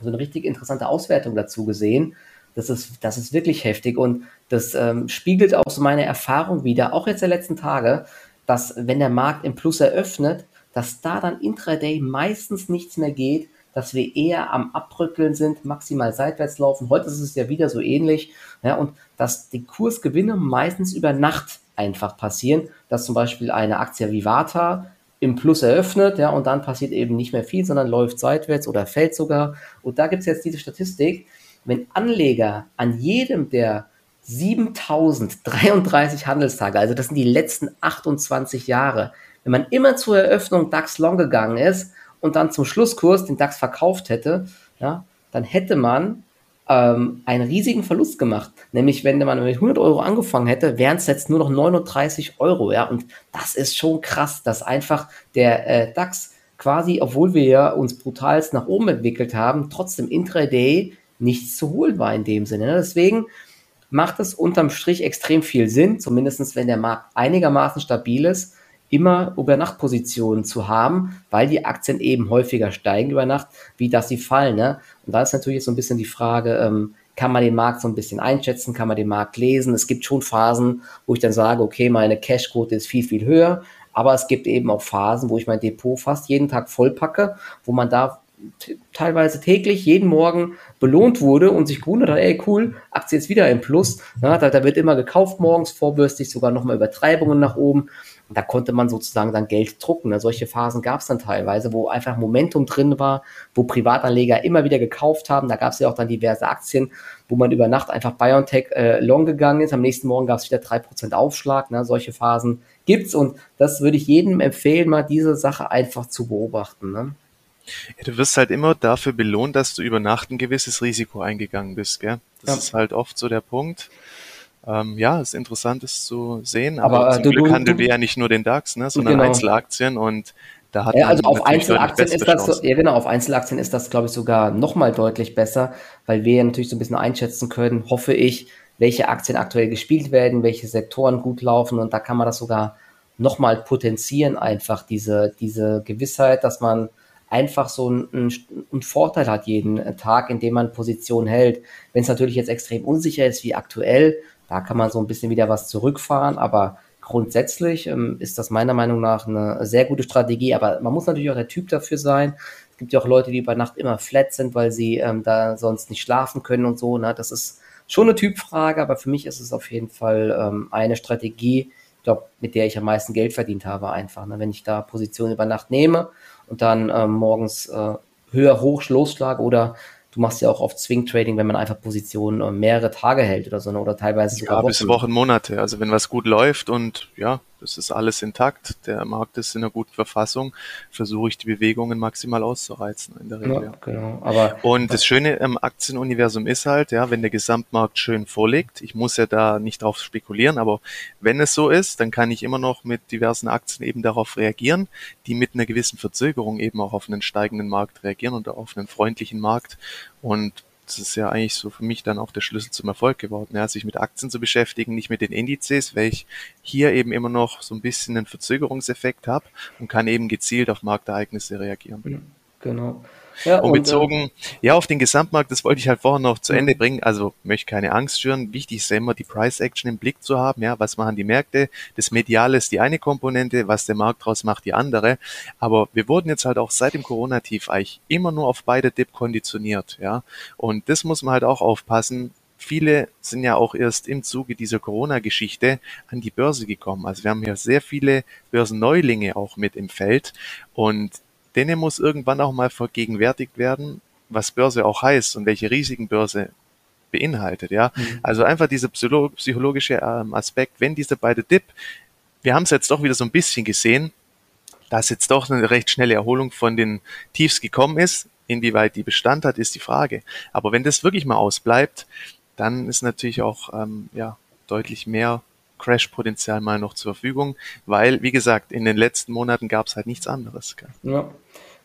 so eine richtig interessante Auswertung dazu gesehen. Das ist, das ist wirklich heftig und das ähm, spiegelt auch so meine Erfahrung wieder, auch jetzt der letzten Tage, dass wenn der Markt im Plus eröffnet, dass da dann intraday meistens nichts mehr geht, dass wir eher am Abrückeln sind, maximal seitwärts laufen. Heute ist es ja wieder so ähnlich. Ja, und dass die Kursgewinne meistens über Nacht einfach passieren, dass zum Beispiel eine Aktie wie Vata im Plus eröffnet, ja, und dann passiert eben nicht mehr viel, sondern läuft seitwärts oder fällt sogar. Und da gibt es jetzt diese Statistik, wenn Anleger an jedem der 7033 Handelstage, also das sind die letzten 28 Jahre, wenn man immer zur Eröffnung DAX Long gegangen ist und dann zum Schlusskurs den DAX verkauft hätte, ja, dann hätte man ähm, einen riesigen Verlust gemacht. Nämlich, wenn man mit 100 Euro angefangen hätte, wären es jetzt nur noch 39 Euro. Ja, und das ist schon krass, dass einfach der äh, DAX quasi, obwohl wir ja uns brutalst nach oben entwickelt haben, trotzdem intraday nichts zu holen war in dem Sinne. Ne? Deswegen macht es unterm Strich extrem viel Sinn, zumindest wenn der Markt einigermaßen stabil ist, immer über Nachtpositionen zu haben, weil die Aktien eben häufiger steigen über Nacht, wie dass sie fallen. Ne? Und da ist natürlich so ein bisschen die Frage, ähm, kann man den Markt so ein bisschen einschätzen, kann man den Markt lesen. Es gibt schon Phasen, wo ich dann sage, okay, meine Cashquote ist viel, viel höher, aber es gibt eben auch Phasen, wo ich mein Depot fast jeden Tag vollpacke, wo man da teilweise täglich, jeden Morgen belohnt wurde und sich gewundert hat, ey cool, Aktie ist wieder im Plus. Ja, da, da, wird immer gekauft morgens, vorbürstig sogar nochmal Übertreibungen nach oben. Da konnte man sozusagen dann Geld drucken. Ne? Solche Phasen gab es dann teilweise, wo einfach Momentum drin war, wo Privatanleger immer wieder gekauft haben. Da gab es ja auch dann diverse Aktien, wo man über Nacht einfach BioNTech äh, long gegangen ist. Am nächsten Morgen gab es wieder drei Prozent Aufschlag. Ne? Solche Phasen gibt's und das würde ich jedem empfehlen, mal diese Sache einfach zu beobachten. Ne? Ja, du wirst halt immer dafür belohnt, dass du über Nacht ein gewisses Risiko eingegangen bist, gell? Das ja. ist halt oft so der Punkt. Ähm, ja, ist interessant, das zu sehen. Aber, aber zum du, Glück handeln wir ja nicht nur den DAX, ne, sondern genau. Einzelaktien und da hat ja, also auf Einzelaktien ist das so, ja genau, auf Einzelaktien ist das, glaube ich, sogar nochmal deutlich besser, weil wir ja natürlich so ein bisschen einschätzen können, hoffe ich, welche Aktien aktuell gespielt werden, welche Sektoren gut laufen und da kann man das sogar nochmal potenzieren, einfach diese, diese Gewissheit, dass man einfach so einen, einen Vorteil hat jeden Tag, indem man Position hält. Wenn es natürlich jetzt extrem unsicher ist wie aktuell, da kann man so ein bisschen wieder was zurückfahren, aber grundsätzlich ähm, ist das meiner Meinung nach eine sehr gute Strategie, aber man muss natürlich auch der Typ dafür sein. Es gibt ja auch Leute, die über Nacht immer flat sind, weil sie ähm, da sonst nicht schlafen können und so. Ne? Das ist schon eine Typfrage, aber für mich ist es auf jeden Fall ähm, eine Strategie, ich glaube, mit der ich am meisten Geld verdient habe, einfach. Ne? Wenn ich da Positionen über Nacht nehme und dann ähm, morgens äh, höher hoch losschlage oder du machst ja auch oft Swing Trading, wenn man einfach Positionen äh, mehrere Tage hält oder so, ne? oder teilweise sogar ja, Wochen. bis Wochen, Monate. Also wenn was gut läuft und ja, das ist alles intakt, der Markt ist in einer guten Verfassung, versuche ich die Bewegungen maximal auszureizen in der Regel. Ja, genau. Aber und das Schöne im Aktienuniversum ist halt, ja, wenn der Gesamtmarkt schön vorliegt, ich muss ja da nicht drauf spekulieren, aber wenn es so ist, dann kann ich immer noch mit diversen Aktien eben darauf reagieren, die mit einer gewissen Verzögerung eben auch auf einen steigenden Markt reagieren und auf einen freundlichen Markt. Und das ist ja eigentlich so für mich dann auch der Schlüssel zum Erfolg geworden, ja, sich mit Aktien zu beschäftigen, nicht mit den Indizes, weil ich hier eben immer noch so ein bisschen einen Verzögerungseffekt habe und kann eben gezielt auf Marktereignisse reagieren. Genau. Ja, und, bezogen, äh, ja, auf den Gesamtmarkt, das wollte ich halt vorher noch zu Ende bringen. Also möchte keine Angst schüren. Wichtig ist ja immer die Price Action im Blick zu haben. Ja, was machen die Märkte? Das Mediale ist die eine Komponente, was der Markt draus macht, die andere. Aber wir wurden jetzt halt auch seit dem Corona-Tief eigentlich immer nur auf beide Dip konditioniert. Ja, und das muss man halt auch aufpassen viele sind ja auch erst im Zuge dieser Corona-Geschichte an die Börse gekommen. Also wir haben hier sehr viele Börsenneulinge auch mit im Feld und denen muss irgendwann auch mal vergegenwärtigt werden, was Börse auch heißt und welche Risiken Börse beinhaltet, ja. Mhm. Also einfach dieser psychologische ähm, Aspekt, wenn diese beide Dip, wir haben es jetzt doch wieder so ein bisschen gesehen, dass jetzt doch eine recht schnelle Erholung von den Tiefs gekommen ist. Inwieweit die Bestand hat, ist die Frage. Aber wenn das wirklich mal ausbleibt, dann ist natürlich auch ähm, ja, deutlich mehr Crash-Potenzial mal noch zur Verfügung, weil, wie gesagt, in den letzten Monaten gab es halt nichts anderes. Ja.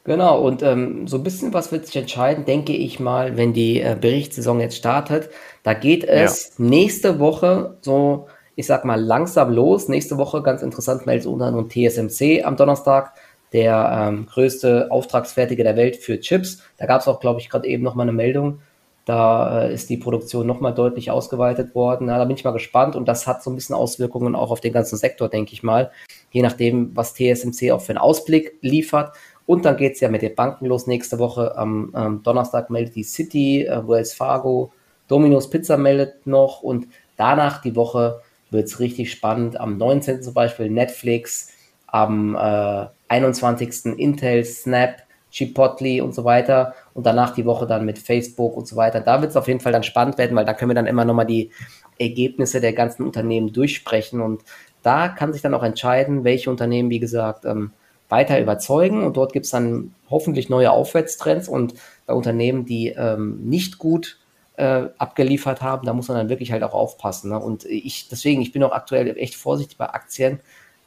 Genau, und ähm, so ein bisschen was wird sich entscheiden, denke ich mal, wenn die äh, Berichtssaison jetzt startet. Da geht es ja. nächste Woche so, ich sag mal, langsam los. Nächste Woche, ganz interessant, meldet unter anderem TSMC am Donnerstag, der ähm, größte Auftragsfertiger der Welt für Chips. Da gab es auch, glaube ich, gerade eben nochmal eine Meldung. Da äh, ist die Produktion nochmal deutlich ausgeweitet worden. Na, da bin ich mal gespannt und das hat so ein bisschen Auswirkungen auch auf den ganzen Sektor, denke ich mal. Je nachdem, was TSMC auch für einen Ausblick liefert. Und dann geht es ja mit den Banken los nächste Woche. Am, am Donnerstag meldet die City, äh, Wells Fargo, Domino's Pizza meldet noch und danach die Woche wird es richtig spannend. Am 19. zum Beispiel Netflix, am äh, 21. Intel, Snap, Chipotle und so weiter und danach die Woche dann mit Facebook und so weiter. Da wird es auf jeden Fall dann spannend werden, weil da können wir dann immer nochmal die Ergebnisse der ganzen Unternehmen durchsprechen und da kann sich dann auch entscheiden, welche Unternehmen, wie gesagt, ähm, weiter überzeugen und dort gibt es dann hoffentlich neue Aufwärtstrends und bei Unternehmen, die ähm, nicht gut äh, abgeliefert haben, da muss man dann wirklich halt auch aufpassen. Ne? Und ich, deswegen, ich bin auch aktuell echt vorsichtig bei Aktien,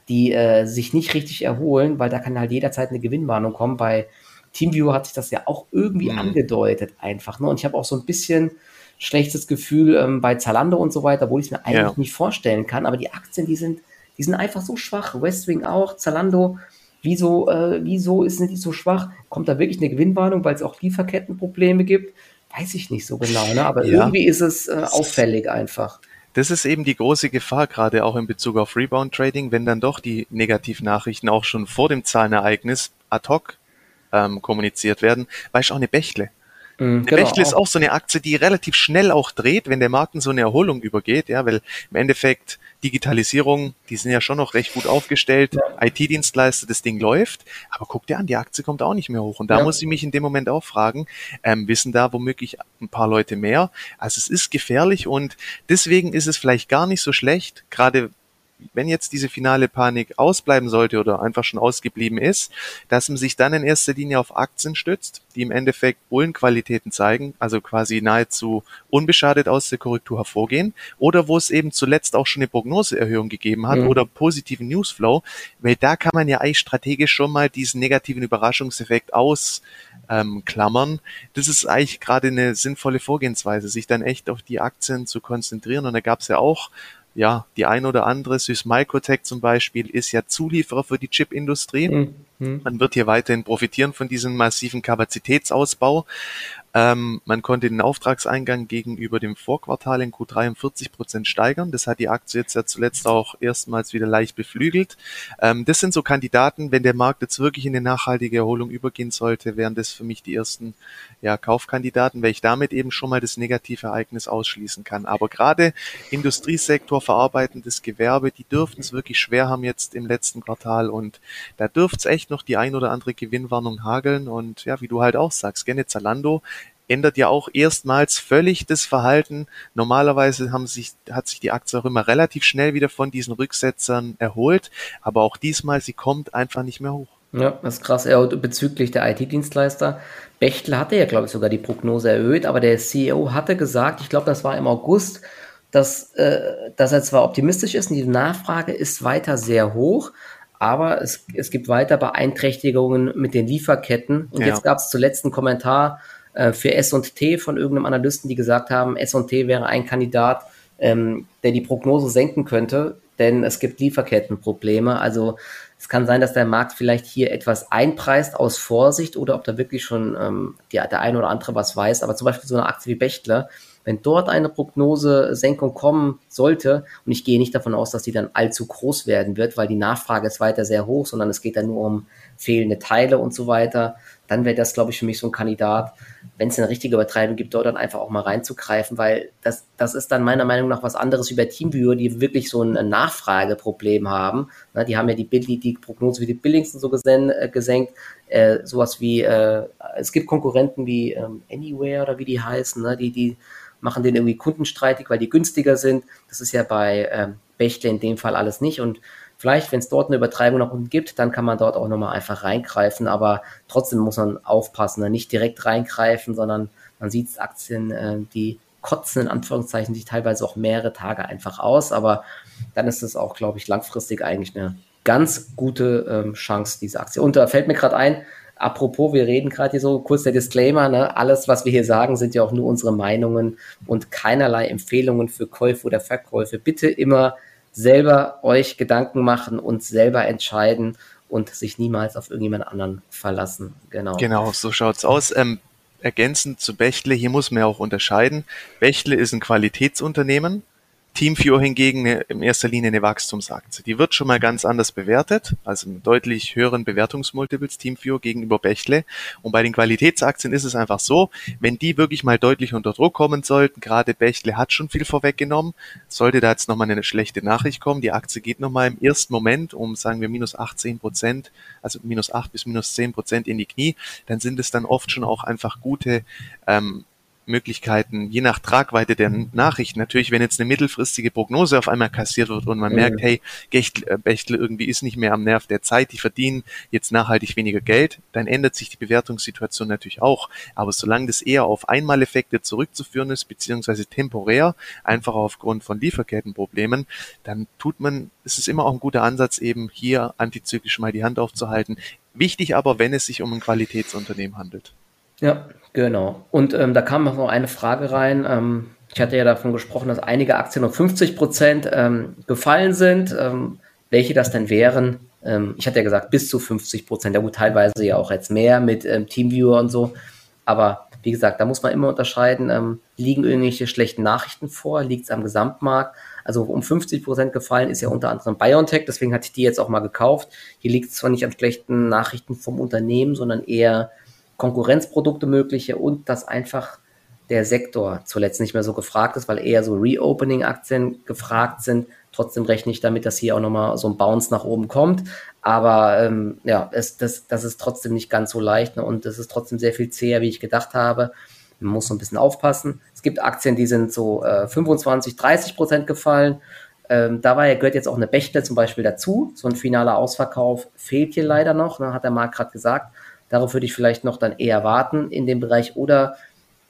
die äh, sich nicht richtig erholen, weil da kann halt jederzeit eine Gewinnwarnung kommen. Bei Teamviewer hat sich das ja auch irgendwie mhm. angedeutet einfach. Ne? Und ich habe auch so ein bisschen schlechtes Gefühl ähm, bei Zalando und so weiter, wo ich es mir eigentlich ja. nicht vorstellen kann. Aber die Aktien, die sind, die sind einfach so schwach. Westwing auch, Zalando Wieso, äh, wieso ist die so schwach? Kommt da wirklich eine Gewinnwarnung, weil es auch Lieferkettenprobleme gibt? Weiß ich nicht so genau, ne? aber ja. irgendwie ist es äh, auffällig einfach. Das ist eben die große Gefahr, gerade auch in Bezug auf Rebound Trading, wenn dann doch die Negativnachrichten auch schon vor dem Zahlenereignis ad hoc ähm, kommuniziert werden. Weißt du, auch eine Bächle. Mhm, genau, Bechtle ist auch so eine Aktie, die relativ schnell auch dreht, wenn der Markt in so eine Erholung übergeht, ja, weil im Endeffekt Digitalisierung, die sind ja schon noch recht gut aufgestellt, ja. IT-Dienstleister, das Ding läuft, aber guck dir an, die Aktie kommt auch nicht mehr hoch. Und da ja. muss ich mich in dem Moment auch fragen, ähm, wissen da womöglich ein paar Leute mehr? Also es ist gefährlich und deswegen ist es vielleicht gar nicht so schlecht, gerade wenn jetzt diese finale Panik ausbleiben sollte oder einfach schon ausgeblieben ist, dass man sich dann in erster Linie auf Aktien stützt, die im Endeffekt Bullenqualitäten zeigen, also quasi nahezu unbeschadet aus der Korrektur hervorgehen, oder wo es eben zuletzt auch schon eine Prognoseerhöhung gegeben hat mhm. oder positiven Newsflow, weil da kann man ja eigentlich strategisch schon mal diesen negativen Überraschungseffekt ausklammern. Ähm, das ist eigentlich gerade eine sinnvolle Vorgehensweise, sich dann echt auf die Aktien zu konzentrieren. Und da gab es ja auch ja, die ein oder andere, Sys Microtech zum Beispiel, ist ja Zulieferer für die Chipindustrie. Mhm. Man wird hier weiterhin profitieren von diesem massiven Kapazitätsausbau. Ähm, man konnte den Auftragseingang gegenüber dem Vorquartal in Q3 um 40 Prozent steigern. Das hat die Aktie jetzt ja zuletzt auch erstmals wieder leicht beflügelt. Ähm, das sind so Kandidaten, wenn der Markt jetzt wirklich in eine nachhaltige Erholung übergehen sollte, wären das für mich die ersten ja, Kaufkandidaten, weil ich damit eben schon mal das negative Ereignis ausschließen kann. Aber gerade Industriesektor, verarbeitendes Gewerbe, die dürften es wirklich schwer haben jetzt im letzten Quartal und da dürfte es echt noch die ein oder andere Gewinnwarnung hageln und ja, wie du halt auch sagst, gerne Zalando ändert ja auch erstmals völlig das Verhalten. Normalerweise haben sich, hat sich die Aktie auch immer relativ schnell wieder von diesen Rücksetzern erholt, aber auch diesmal, sie kommt einfach nicht mehr hoch. Ja, das ist krass. Ja, bezüglich der IT-Dienstleister. Bechtel hatte ja, glaube ich, sogar die Prognose erhöht, aber der CEO hatte gesagt, ich glaube, das war im August, dass, äh, dass er zwar optimistisch ist und die Nachfrage ist weiter sehr hoch, aber es, es gibt weiter Beeinträchtigungen mit den Lieferketten. Und ja. jetzt gab es zuletzt einen Kommentar äh, für S&T von irgendeinem Analysten, die gesagt haben, S&T wäre ein Kandidat, ähm, der die Prognose senken könnte, denn es gibt Lieferkettenprobleme. Also es kann sein, dass der Markt vielleicht hier etwas einpreist aus Vorsicht oder ob da wirklich schon ähm, die, der eine oder andere was weiß. Aber zum Beispiel so eine Aktie wie Bechtler, wenn dort eine Prognosesenkung kommen sollte, und ich gehe nicht davon aus, dass die dann allzu groß werden wird, weil die Nachfrage ist weiter sehr hoch, sondern es geht dann nur um fehlende Teile und so weiter, dann wäre das, glaube ich, für mich so ein Kandidat, wenn es eine richtige Übertreibung gibt, dort dann einfach auch mal reinzugreifen, weil das, das ist dann meiner Meinung nach was anderes wie bei die wirklich so ein Nachfrageproblem haben. Na, die haben ja die, die, die Prognose wie die Billings und so gesen, äh, gesenkt. Äh, sowas wie, äh, es gibt Konkurrenten wie ähm, Anywhere oder wie die heißen, ne? die, die machen den irgendwie kundenstreitig, weil die günstiger sind. Das ist ja bei ähm, Bechtle in dem Fall alles nicht und Vielleicht, wenn es dort eine Übertreibung nach unten gibt, dann kann man dort auch nochmal einfach reingreifen, aber trotzdem muss man aufpassen, ne? nicht direkt reingreifen, sondern man sieht Aktien, äh, die kotzen in Anführungszeichen sich teilweise auch mehrere Tage einfach aus, aber dann ist es auch, glaube ich, langfristig eigentlich eine ganz gute ähm, Chance, diese Aktie. Und da fällt mir gerade ein, apropos, wir reden gerade hier so, kurz der Disclaimer, ne? alles, was wir hier sagen, sind ja auch nur unsere Meinungen und keinerlei Empfehlungen für Käufe oder Verkäufe. Bitte immer selber euch Gedanken machen und selber entscheiden und sich niemals auf irgendjemand anderen verlassen. Genau. Genau, so schaut's aus. Ähm, ergänzend zu Bechtle, hier muss man ja auch unterscheiden. Bechtle ist ein Qualitätsunternehmen. TeamViewer hingegen eine, in erster Linie eine Wachstumsaktie. Die wird schon mal ganz anders bewertet, also mit deutlich höheren Bewertungsmultiples TeamViewer gegenüber Bechtle. Und bei den Qualitätsaktien ist es einfach so, wenn die wirklich mal deutlich unter Druck kommen sollten, gerade Bechtle hat schon viel vorweggenommen, sollte da jetzt nochmal eine schlechte Nachricht kommen, die Aktie geht nochmal im ersten Moment um, sagen wir, minus 18 Prozent, also minus 8 bis minus 10 Prozent in die Knie, dann sind es dann oft schon auch einfach gute ähm, Möglichkeiten, je nach Tragweite der Nachrichten. Natürlich, wenn jetzt eine mittelfristige Prognose auf einmal kassiert wird und man mhm. merkt, hey, äh, Bechtle irgendwie ist nicht mehr am Nerv der Zeit, die verdienen jetzt nachhaltig weniger Geld, dann ändert sich die Bewertungssituation natürlich auch. Aber solange das eher auf Einmaleffekte zurückzuführen ist, beziehungsweise temporär, einfach aufgrund von Lieferkettenproblemen, dann tut man, es ist immer auch ein guter Ansatz, eben hier antizyklisch mal die Hand aufzuhalten. Wichtig aber, wenn es sich um ein Qualitätsunternehmen handelt. Ja, genau. Und ähm, da kam noch eine Frage rein. Ähm, ich hatte ja davon gesprochen, dass einige Aktien um 50 Prozent ähm, gefallen sind. Ähm, welche das denn wären? Ähm, ich hatte ja gesagt, bis zu 50 Prozent. Ja gut, teilweise ja auch jetzt mehr mit ähm, Teamviewer und so. Aber wie gesagt, da muss man immer unterscheiden, liegen irgendwelche schlechten Nachrichten vor, liegt es am Gesamtmarkt. Also um 50 Prozent gefallen ist ja unter anderem BioNTech, deswegen hatte ich die jetzt auch mal gekauft. Hier liegt es zwar nicht an schlechten Nachrichten vom Unternehmen, sondern eher Konkurrenzprodukte mögliche und dass einfach der Sektor zuletzt nicht mehr so gefragt ist, weil eher so Reopening-Aktien gefragt sind. Trotzdem rechne ich damit, dass hier auch nochmal so ein Bounce nach oben kommt. Aber ähm, ja, es, das, das ist trotzdem nicht ganz so leicht ne? und es ist trotzdem sehr viel zäher, wie ich gedacht habe. Man muss so ein bisschen aufpassen. Es gibt Aktien, die sind so äh, 25, 30 Prozent gefallen. Ähm, dabei gehört jetzt auch eine Bechtle zum Beispiel dazu. So ein finaler Ausverkauf fehlt hier leider noch, ne? hat der Marc gerade gesagt. Darauf würde ich vielleicht noch dann eher warten in dem Bereich oder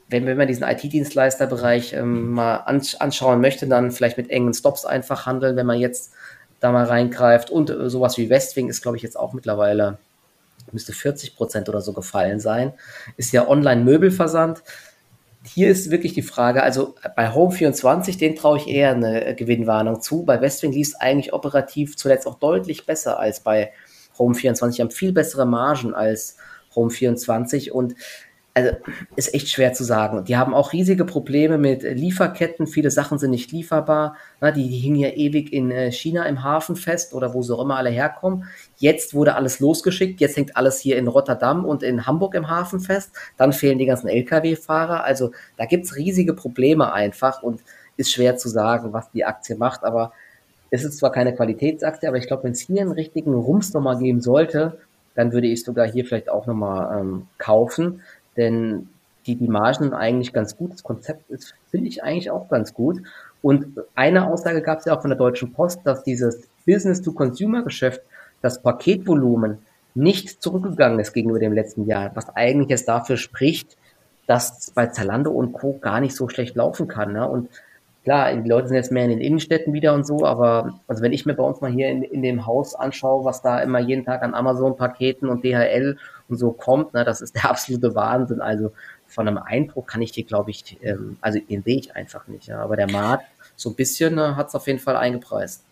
wenn, wenn man diesen IT-Dienstleisterbereich ähm, mal anschauen möchte, dann vielleicht mit engen Stops einfach handeln, wenn man jetzt da mal reingreift. Und äh, sowas wie Westwing ist, glaube ich, jetzt auch mittlerweile, müsste 40 Prozent oder so gefallen sein. Ist ja Online-Möbelversand. Hier ist wirklich die Frage, also bei Home24, den traue ich eher eine Gewinnwarnung zu. Bei Westwing lief es eigentlich operativ zuletzt auch deutlich besser als bei Home24. Die haben viel bessere Margen als Home 24 und also ist echt schwer zu sagen. Die haben auch riesige Probleme mit Lieferketten. Viele Sachen sind nicht lieferbar. Na, die, die, hingen ja ewig in äh, China im Hafen fest oder wo sie auch immer alle herkommen. Jetzt wurde alles losgeschickt. Jetzt hängt alles hier in Rotterdam und in Hamburg im Hafen fest. Dann fehlen die ganzen Lkw-Fahrer. Also da gibt es riesige Probleme einfach und ist schwer zu sagen, was die Aktie macht. Aber es ist zwar keine Qualitätsaktie, aber ich glaube, wenn es hier einen richtigen Rums nochmal geben sollte, dann würde ich sogar hier vielleicht auch nochmal ähm, kaufen, denn die, die Margen eigentlich ganz gut. Das Konzept ist, finde ich eigentlich auch ganz gut. Und eine Aussage gab es ja auch von der Deutschen Post, dass dieses Business-to-Consumer-Geschäft, das Paketvolumen nicht zurückgegangen ist gegenüber dem letzten Jahr, was eigentlich jetzt dafür spricht, dass bei Zalando und Co. gar nicht so schlecht laufen kann. Ne? Und klar, die Leute sind jetzt mehr in den Innenstädten wieder und so, aber also wenn ich mir bei uns mal hier in, in dem Haus anschaue, was da immer jeden Tag an Amazon-Paketen und DHL und so kommt, ne, das ist der absolute Wahnsinn. Also von einem Eindruck kann ich dir, glaube ich, ähm, also den sehe ich einfach nicht. Ja. Aber der Markt so ein bisschen ne, hat es auf jeden Fall eingepreist.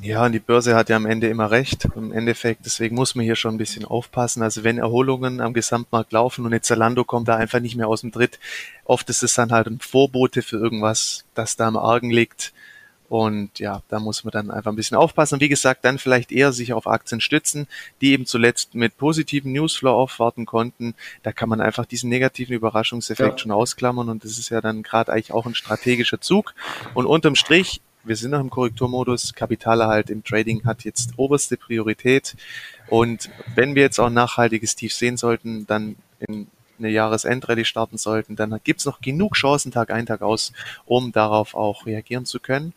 Ja, und die Börse hat ja am Ende immer recht. Im Endeffekt, deswegen muss man hier schon ein bisschen aufpassen. Also wenn Erholungen am Gesamtmarkt laufen und jetzt Zalando kommt da einfach nicht mehr aus dem Tritt, oft ist es dann halt ein Vorbote für irgendwas, das da im Argen liegt. Und ja, da muss man dann einfach ein bisschen aufpassen. Und wie gesagt, dann vielleicht eher sich auf Aktien stützen, die eben zuletzt mit positiven Newsflow aufwarten konnten. Da kann man einfach diesen negativen Überraschungseffekt ja. schon ausklammern. Und das ist ja dann gerade eigentlich auch ein strategischer Zug. Und unterm Strich wir sind noch im Korrekturmodus. Kapitalerhalt im Trading hat jetzt oberste Priorität. Und wenn wir jetzt auch nachhaltiges Tief sehen sollten, dann in eine Jahresendrallye starten sollten, dann gibt's noch genug Chancen Tag ein, Tag aus, um darauf auch reagieren zu können.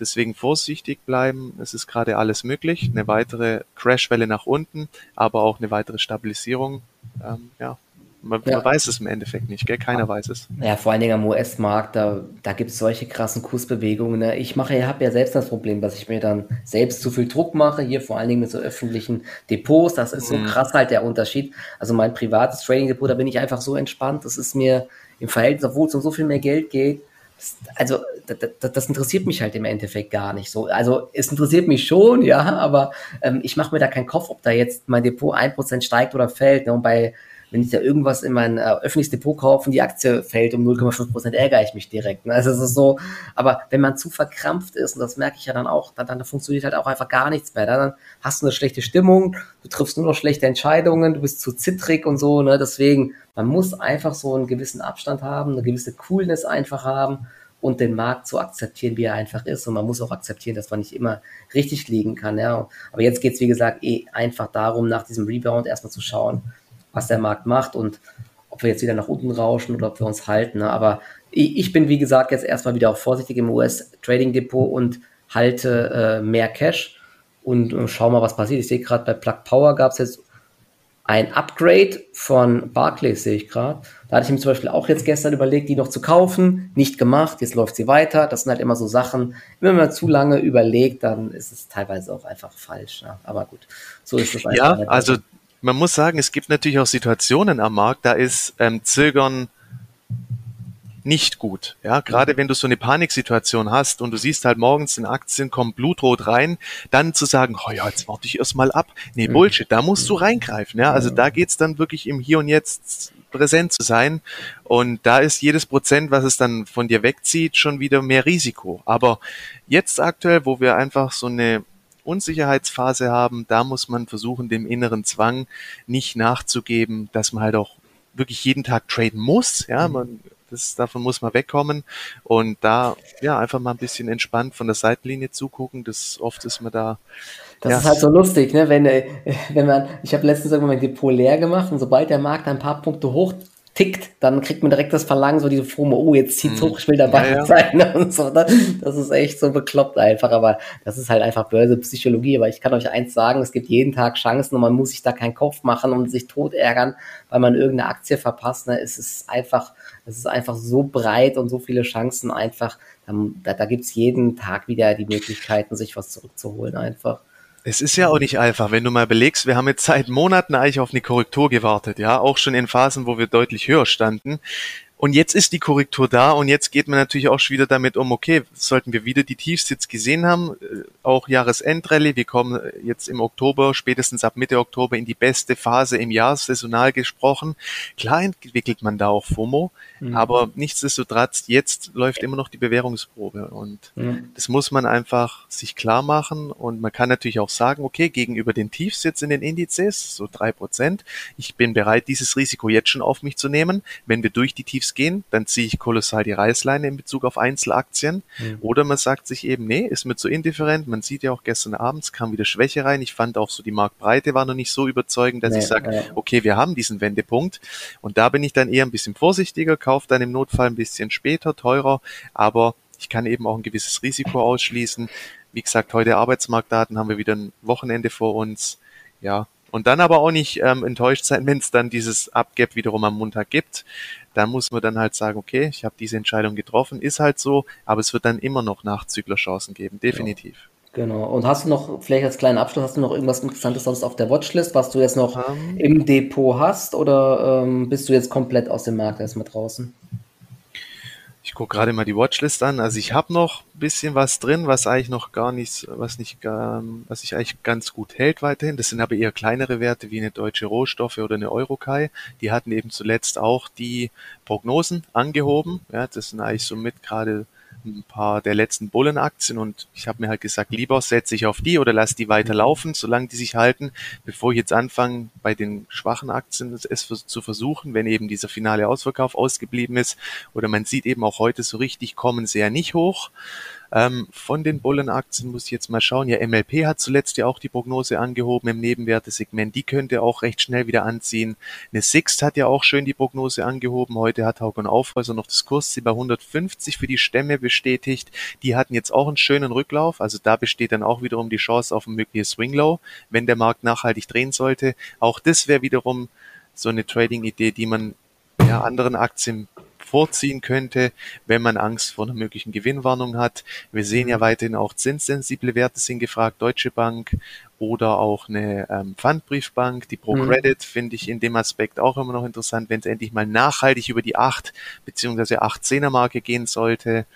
Deswegen vorsichtig bleiben. Es ist gerade alles möglich. Eine weitere Crashwelle nach unten, aber auch eine weitere Stabilisierung. Ähm, ja, Man, ja. man, weiß es im Endeffekt nicht, gell? Keiner weiß es. Ja, vor allen Dingen am US-Markt, da, da gibt es solche krassen Kursbewegungen. Ne? Ich mache, ich habe ja selbst das Problem, dass ich mir dann selbst zu viel Druck mache, hier vor allen Dingen mit so öffentlichen Depots. Das ist so mhm. krass halt der Unterschied. Also mein privates Trading-Depot, da bin ich einfach so entspannt. Das ist mir im Verhältnis, obwohl es um so viel mehr Geld geht, also das, das, interessiert mich halt im Endeffekt gar nicht so. Also es interessiert mich schon, ja, aber ähm, ich mache mir da keinen Kopf, ob da jetzt mein Depot 1% steigt oder fällt. Ne? Und bei wenn ich da irgendwas in mein äh, öffentliches Depot kaufe und die Aktie fällt um 0,5 Prozent, ärgere ich mich direkt. Ne? Also es ist so, aber wenn man zu verkrampft ist, und das merke ich ja dann auch, dann, dann funktioniert halt auch einfach gar nichts mehr. Dann hast du eine schlechte Stimmung, du triffst nur noch schlechte Entscheidungen, du bist zu zittrig und so. Ne? Deswegen, man muss einfach so einen gewissen Abstand haben, eine gewisse Coolness einfach haben und den Markt so akzeptieren, wie er einfach ist. Und man muss auch akzeptieren, dass man nicht immer richtig liegen kann. Ja. Aber jetzt geht es, wie gesagt, eh einfach darum, nach diesem Rebound erstmal zu schauen, was der Markt macht und ob wir jetzt wieder nach unten rauschen oder ob wir uns halten. Ne? Aber ich, ich, bin, wie gesagt, jetzt erstmal wieder auch vorsichtig im US-Trading-Depot und halte äh, mehr Cash und äh, schau mal, was passiert. Ich sehe gerade bei Plug Power gab es jetzt ein Upgrade von Barclays, sehe ich gerade. Da hatte ich mir zum Beispiel auch jetzt gestern überlegt, die noch zu kaufen. Nicht gemacht, jetzt läuft sie weiter. Das sind halt immer so Sachen. Wenn man zu lange überlegt, dann ist es teilweise auch einfach falsch. Ja. Aber gut, so ist es einfach. Ja, also man muss sagen, es gibt natürlich auch Situationen am Markt, da ist ähm, Zögern nicht gut. Ja, gerade wenn du so eine Paniksituation hast und du siehst halt morgens in Aktien kommen blutrot rein, dann zu sagen, oh ja, jetzt warte ich erstmal ab. Nee, mhm. Bullshit, da musst du reingreifen. Ja, also da geht's dann wirklich im Hier und Jetzt präsent zu sein. Und da ist jedes Prozent, was es dann von dir wegzieht, schon wieder mehr Risiko. Aber jetzt aktuell, wo wir einfach so eine Unsicherheitsphase haben, da muss man versuchen, dem inneren Zwang nicht nachzugeben, dass man halt auch wirklich jeden Tag traden muss. Ja, mhm. man, das, davon muss man wegkommen und da ja einfach mal ein bisschen entspannt von der Seitenlinie zugucken. Das oft ist man da. Das ja. ist halt so lustig, ne? Wenn, äh, wenn man, ich habe letztens irgendwann mein Depot leer gemacht und sobald der Markt ein paar Punkte hoch tickt, dann kriegt man direkt das Verlangen, so diese FOMO, oh, jetzt zieht's hm. hoch, ich will dabei ja, ja. sein und so. Ne? Das ist echt so bekloppt einfach, aber das ist halt einfach böse Psychologie. Aber ich kann euch eins sagen, es gibt jeden Tag Chancen und man muss sich da keinen Kopf machen und sich tot ärgern, weil man irgendeine Aktie verpasst. Ne? Es ist einfach, es ist einfach so breit und so viele Chancen einfach. Da, da gibt's jeden Tag wieder die Möglichkeiten, sich was zurückzuholen einfach. Es ist ja auch nicht einfach, wenn du mal belegst, wir haben jetzt seit Monaten eigentlich auf eine Korrektur gewartet, ja, auch schon in Phasen, wo wir deutlich höher standen. Und jetzt ist die Korrektur da und jetzt geht man natürlich auch schon wieder damit um, okay, sollten wir wieder die Tiefs jetzt gesehen haben, äh, auch Jahresendrallye, wir kommen jetzt im Oktober, spätestens ab Mitte Oktober in die beste Phase im Jahr, saisonal gesprochen. Klar entwickelt man da auch FOMO, mhm. aber nichtsdestotrotz, jetzt läuft immer noch die Bewährungsprobe und mhm. das muss man einfach sich klar machen und man kann natürlich auch sagen, okay, gegenüber den Tiefs jetzt in den Indizes, so drei Prozent, ich bin bereit, dieses Risiko jetzt schon auf mich zu nehmen, wenn wir durch die Tiefs Gehen, dann ziehe ich kolossal die Reißleine in Bezug auf Einzelaktien. Mhm. Oder man sagt sich eben, nee, ist mir zu indifferent. Man sieht ja auch gestern abends kam wieder Schwäche rein. Ich fand auch so die Marktbreite war noch nicht so überzeugend, dass nee, ich sage, ja. okay, wir haben diesen Wendepunkt. Und da bin ich dann eher ein bisschen vorsichtiger, kaufe dann im Notfall ein bisschen später, teurer, aber ich kann eben auch ein gewisses Risiko ausschließen. Wie gesagt, heute Arbeitsmarktdaten haben wir wieder ein Wochenende vor uns. Ja, und dann aber auch nicht ähm, enttäuscht sein, wenn es dann dieses Abgap wiederum am Montag gibt. Da muss man dann halt sagen, okay, ich habe diese Entscheidung getroffen, ist halt so, aber es wird dann immer noch Nachzüglerchancen geben, definitiv. Ja. Genau. Und hast du noch, vielleicht als kleinen Abschluss, hast du noch irgendwas Interessantes sonst auf der Watchlist, was du jetzt noch um, ähm. im Depot hast oder ähm, bist du jetzt komplett aus dem Markt erstmal draußen? Ich gucke gerade mal die Watchlist an. Also ich habe noch ein bisschen was drin, was eigentlich noch gar nicht, was nicht, was sich eigentlich ganz gut hält weiterhin. Das sind aber eher kleinere Werte wie eine deutsche Rohstoffe oder eine Eurokai. Die hatten eben zuletzt auch die Prognosen angehoben. Ja, das sind eigentlich somit gerade ein paar der letzten Bullenaktien und ich habe mir halt gesagt, lieber setze ich auf die oder lass die weiter solange die sich halten, bevor ich jetzt anfange, bei den schwachen Aktien es zu versuchen, wenn eben dieser finale Ausverkauf ausgeblieben ist. Oder man sieht eben auch heute so richtig kommen sie ja nicht hoch. Ähm, von den Bullenaktien muss ich jetzt mal schauen. Ja, MLP hat zuletzt ja auch die Prognose angehoben im Nebenwertesegment. Die könnte auch recht schnell wieder anziehen. Eine Sixt hat ja auch schön die Prognose angehoben. Heute hat Haugen Aufhäuser noch das Kursziel bei 150 für die Stämme bestätigt. Die hatten jetzt auch einen schönen Rücklauf. Also da besteht dann auch wiederum die Chance auf ein mögliches Swinglow, wenn der Markt nachhaltig drehen sollte. Auch das wäre wiederum so eine Trading-Idee, die man ja, anderen Aktien vorziehen könnte, wenn man Angst vor einer möglichen Gewinnwarnung hat. Wir sehen ja mhm. weiterhin auch zinssensible Werte sind gefragt, Deutsche Bank oder auch eine ähm, Pfandbriefbank. Die ProCredit mhm. finde ich in dem Aspekt auch immer noch interessant, wenn es endlich mal nachhaltig über die 8 bzw. 8-10er Marke gehen sollte.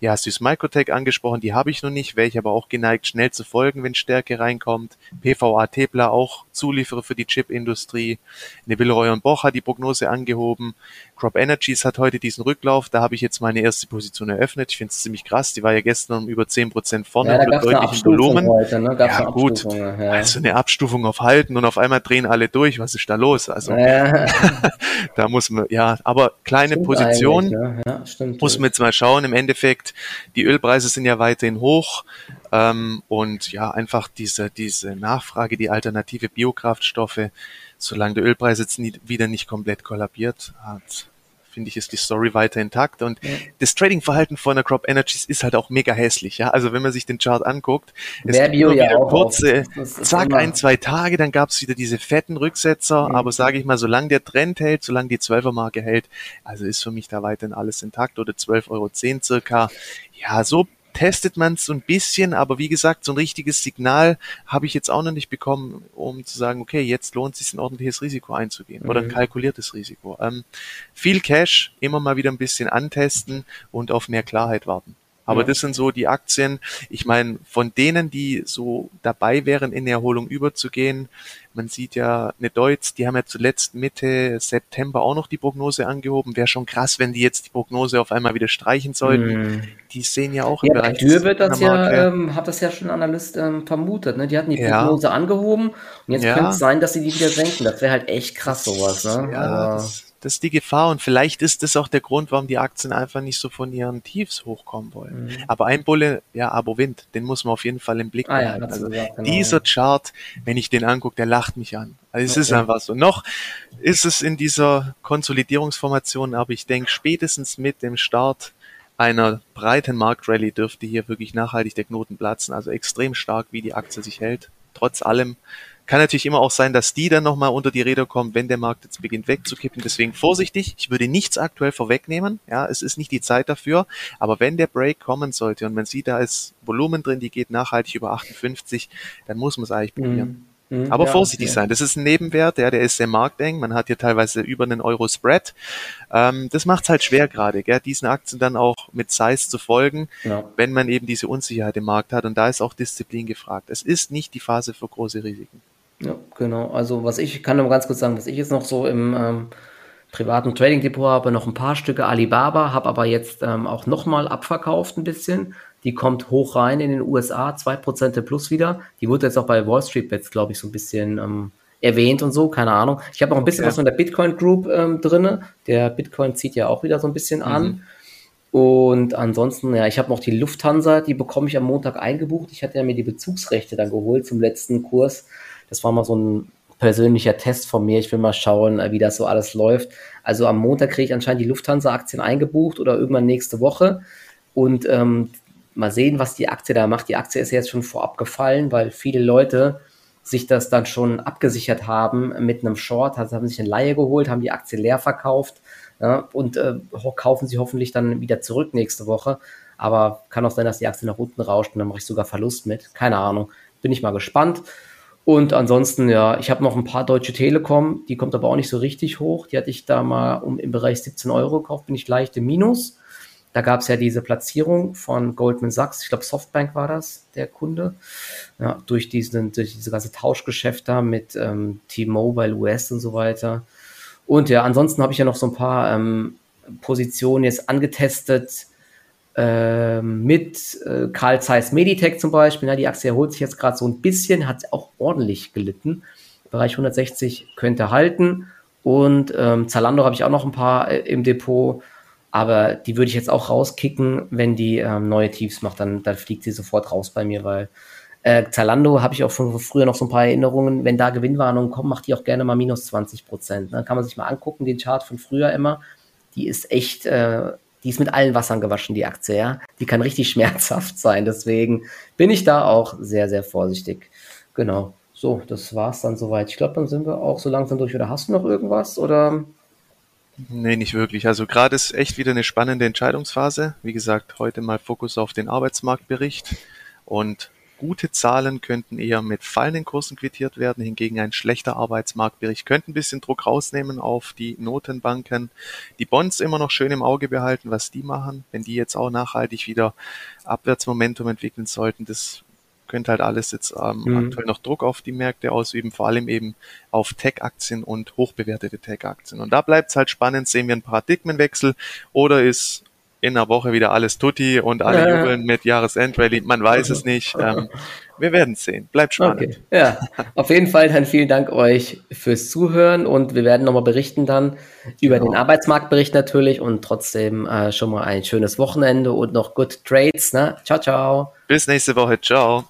Ja, Süß Microtech angesprochen, die habe ich noch nicht, wäre ich aber auch geneigt, schnell zu folgen, wenn Stärke reinkommt. PVA Tepler auch Zulieferer für die Chipindustrie. Eine Villeroy und Boch hat die Prognose angehoben. Crop Energies hat heute diesen Rücklauf, da habe ich jetzt meine erste Position eröffnet. Ich finde es ziemlich krass, die war ja gestern um über 10% vorne ja, da deutlichen Volumen. Heute, ne? ja, gut. Ja. Also eine Abstufung auf Halten und auf einmal drehen alle durch. Was ist da los? Also ja. da muss man, ja, aber kleine stimmt Position ne? ja, stimmt, muss man jetzt mal schauen. Im Endeffekt, die Ölpreise sind ja weiterhin hoch ähm, und ja, einfach diese, diese Nachfrage, die alternative Biokraftstoffe, solange der Ölpreis jetzt nie, wieder nicht komplett kollabiert hat, finde ich, ist die Story weiter intakt. Und ja. das Trading-Verhalten von der Crop Energies ist halt auch mega hässlich. Ja, also wenn man sich den Chart anguckt, es gibt nur wieder ja kurze, zack, ein, zwei Tage, dann gab es wieder diese fetten Rücksetzer. Mhm. Aber sage ich mal, solange der Trend hält, solange die 12er Marke hält, also ist für mich da weiterhin alles intakt oder 12,10 Euro circa. Ja, so testet man es so ein bisschen, aber wie gesagt, so ein richtiges Signal habe ich jetzt auch noch nicht bekommen, um zu sagen, okay, jetzt lohnt es sich ein ordentliches Risiko einzugehen mhm. oder ein mhm. kalkuliertes Risiko. Ähm, viel Cash, immer mal wieder ein bisschen antesten und auf mehr Klarheit warten. Aber das sind so die Aktien. Ich meine, von denen, die so dabei wären, in die Erholung überzugehen, man sieht ja eine Deutz, die haben ja zuletzt Mitte September auch noch die Prognose angehoben. Wäre schon krass, wenn die jetzt die Prognose auf einmal wieder streichen sollten. Mm. Die sehen ja auch im ja, Bereich. Dürr wird das ja, ähm, hat das ja schon ein Analyst ähm, vermutet. Ne? Die hatten die Prognose ja. angehoben und jetzt ja. könnte es sein, dass sie die wieder senken. Das wäre halt echt krass sowas. Ne? Ja, also, das, das ist die Gefahr und vielleicht ist das auch der Grund, warum die Aktien einfach nicht so von ihren Tiefs hochkommen wollen. Mhm. Aber ein Bulle, ja, Abo Wind, den muss man auf jeden Fall im Blick ah, behalten. Ja, also genau. dieser Chart, wenn ich den angucke, der lacht mich an. Also es okay. ist einfach so. Noch ist es in dieser Konsolidierungsformation, aber ich denke spätestens mit dem Start einer breiten Marktrally dürfte hier wirklich nachhaltig der Knoten platzen. Also extrem stark, wie die Aktie sich hält. Trotz allem kann natürlich immer auch sein, dass die dann nochmal unter die Räder kommen, wenn der Markt jetzt beginnt wegzukippen. Deswegen vorsichtig. Ich würde nichts aktuell vorwegnehmen. Ja, es ist nicht die Zeit dafür. Aber wenn der Break kommen sollte und man sieht, da ist Volumen drin, die geht nachhaltig über 58, dann muss man es eigentlich probieren. Mhm. Mhm, Aber ja, vorsichtig ja. sein. Das ist ein Nebenwert, ja, der ist sehr markteng. Man hat hier teilweise über einen Euro Spread. Ähm, das macht es halt schwer gerade, gell, diesen Aktien dann auch mit Size zu folgen, ja. wenn man eben diese Unsicherheit im Markt hat. Und da ist auch Disziplin gefragt. Es ist nicht die Phase für große Risiken. Ja, genau. Also was ich kann nur ganz kurz sagen, was ich jetzt noch so im ähm, privaten Trading Depot habe, noch ein paar Stücke Alibaba, habe aber jetzt ähm, auch nochmal abverkauft ein bisschen die kommt hoch rein in den USA, 2% plus wieder. Die wurde jetzt auch bei Wall Street Bets, glaube ich, so ein bisschen ähm, erwähnt und so, keine Ahnung. Ich habe auch ein bisschen okay. was von der Bitcoin Group ähm, drin. Der Bitcoin zieht ja auch wieder so ein bisschen an. Mhm. Und ansonsten, ja, ich habe noch die Lufthansa, die bekomme ich am Montag eingebucht. Ich hatte ja mir die Bezugsrechte dann geholt zum letzten Kurs. Das war mal so ein persönlicher Test von mir. Ich will mal schauen, wie das so alles läuft. Also am Montag kriege ich anscheinend die Lufthansa-Aktien eingebucht oder irgendwann nächste Woche. Und ähm, mal sehen, was die Aktie da macht. Die Aktie ist jetzt schon vorab gefallen, weil viele Leute sich das dann schon abgesichert haben mit einem Short, also haben sich eine Laie geholt, haben die Aktie leer verkauft ja, und äh, kaufen sie hoffentlich dann wieder zurück nächste Woche. Aber kann auch sein, dass die Aktie nach unten rauscht und dann mache ich sogar Verlust mit. Keine Ahnung. Bin ich mal gespannt. Und ansonsten, ja, ich habe noch ein paar Deutsche Telekom, die kommt aber auch nicht so richtig hoch. Die hatte ich da mal um im Bereich 17 Euro gekauft, bin ich leicht im Minus. Da gab es ja diese Platzierung von Goldman Sachs, ich glaube Softbank war das, der Kunde, ja, durch, diesen, durch diese ganze Tauschgeschäft da mit ähm, T-Mobile US und so weiter. Und ja, ansonsten habe ich ja noch so ein paar ähm, Positionen jetzt angetestet mit äh, Carl Zeiss Meditech zum Beispiel. Na, die Aktie erholt sich jetzt gerade so ein bisschen, hat auch ordentlich gelitten. Bereich 160 könnte halten. Und ähm, Zalando habe ich auch noch ein paar äh, im Depot. Aber die würde ich jetzt auch rauskicken, wenn die ähm, neue Tiefs macht, dann, dann fliegt sie sofort raus bei mir, weil äh, Zalando habe ich auch von früher noch so ein paar Erinnerungen. Wenn da Gewinnwarnungen kommen, macht die auch gerne mal minus 20 Prozent. Dann ne? kann man sich mal angucken, den Chart von früher immer. Die ist echt, äh, die ist mit allen Wassern gewaschen, die Aktie, ja. Die kann richtig schmerzhaft sein. Deswegen bin ich da auch sehr, sehr vorsichtig. Genau. so, das war's dann soweit. Ich glaube, dann sind wir auch so langsam durch. Oder hast du noch irgendwas? Oder? Nee, nicht wirklich. Also gerade ist echt wieder eine spannende Entscheidungsphase. Wie gesagt, heute mal Fokus auf den Arbeitsmarktbericht und gute Zahlen könnten eher mit fallenden Kursen quittiert werden. Hingegen ein schlechter Arbeitsmarktbericht könnte ein bisschen Druck rausnehmen auf die Notenbanken. Die Bonds immer noch schön im Auge behalten, was die machen. Wenn die jetzt auch nachhaltig wieder Abwärtsmomentum entwickeln sollten, das könnte halt alles jetzt ähm, mhm. aktuell noch Druck auf die Märkte ausüben, vor allem eben auf Tech-Aktien und hochbewertete Tech-Aktien. Und da bleibt es halt spannend, sehen wir einen Paradigmenwechsel oder ist in einer Woche wieder alles tutti und alle ja. jubeln mit Jahresendrallye. Man weiß es nicht. Ähm, wir werden es sehen. Bleibt spannend. Okay. Ja, auf jeden Fall dann vielen Dank euch fürs Zuhören und wir werden nochmal berichten dann über genau. den Arbeitsmarktbericht natürlich und trotzdem äh, schon mal ein schönes Wochenende und noch good trades. Ne? Ciao, ciao. Bis nächste Woche. Ciao.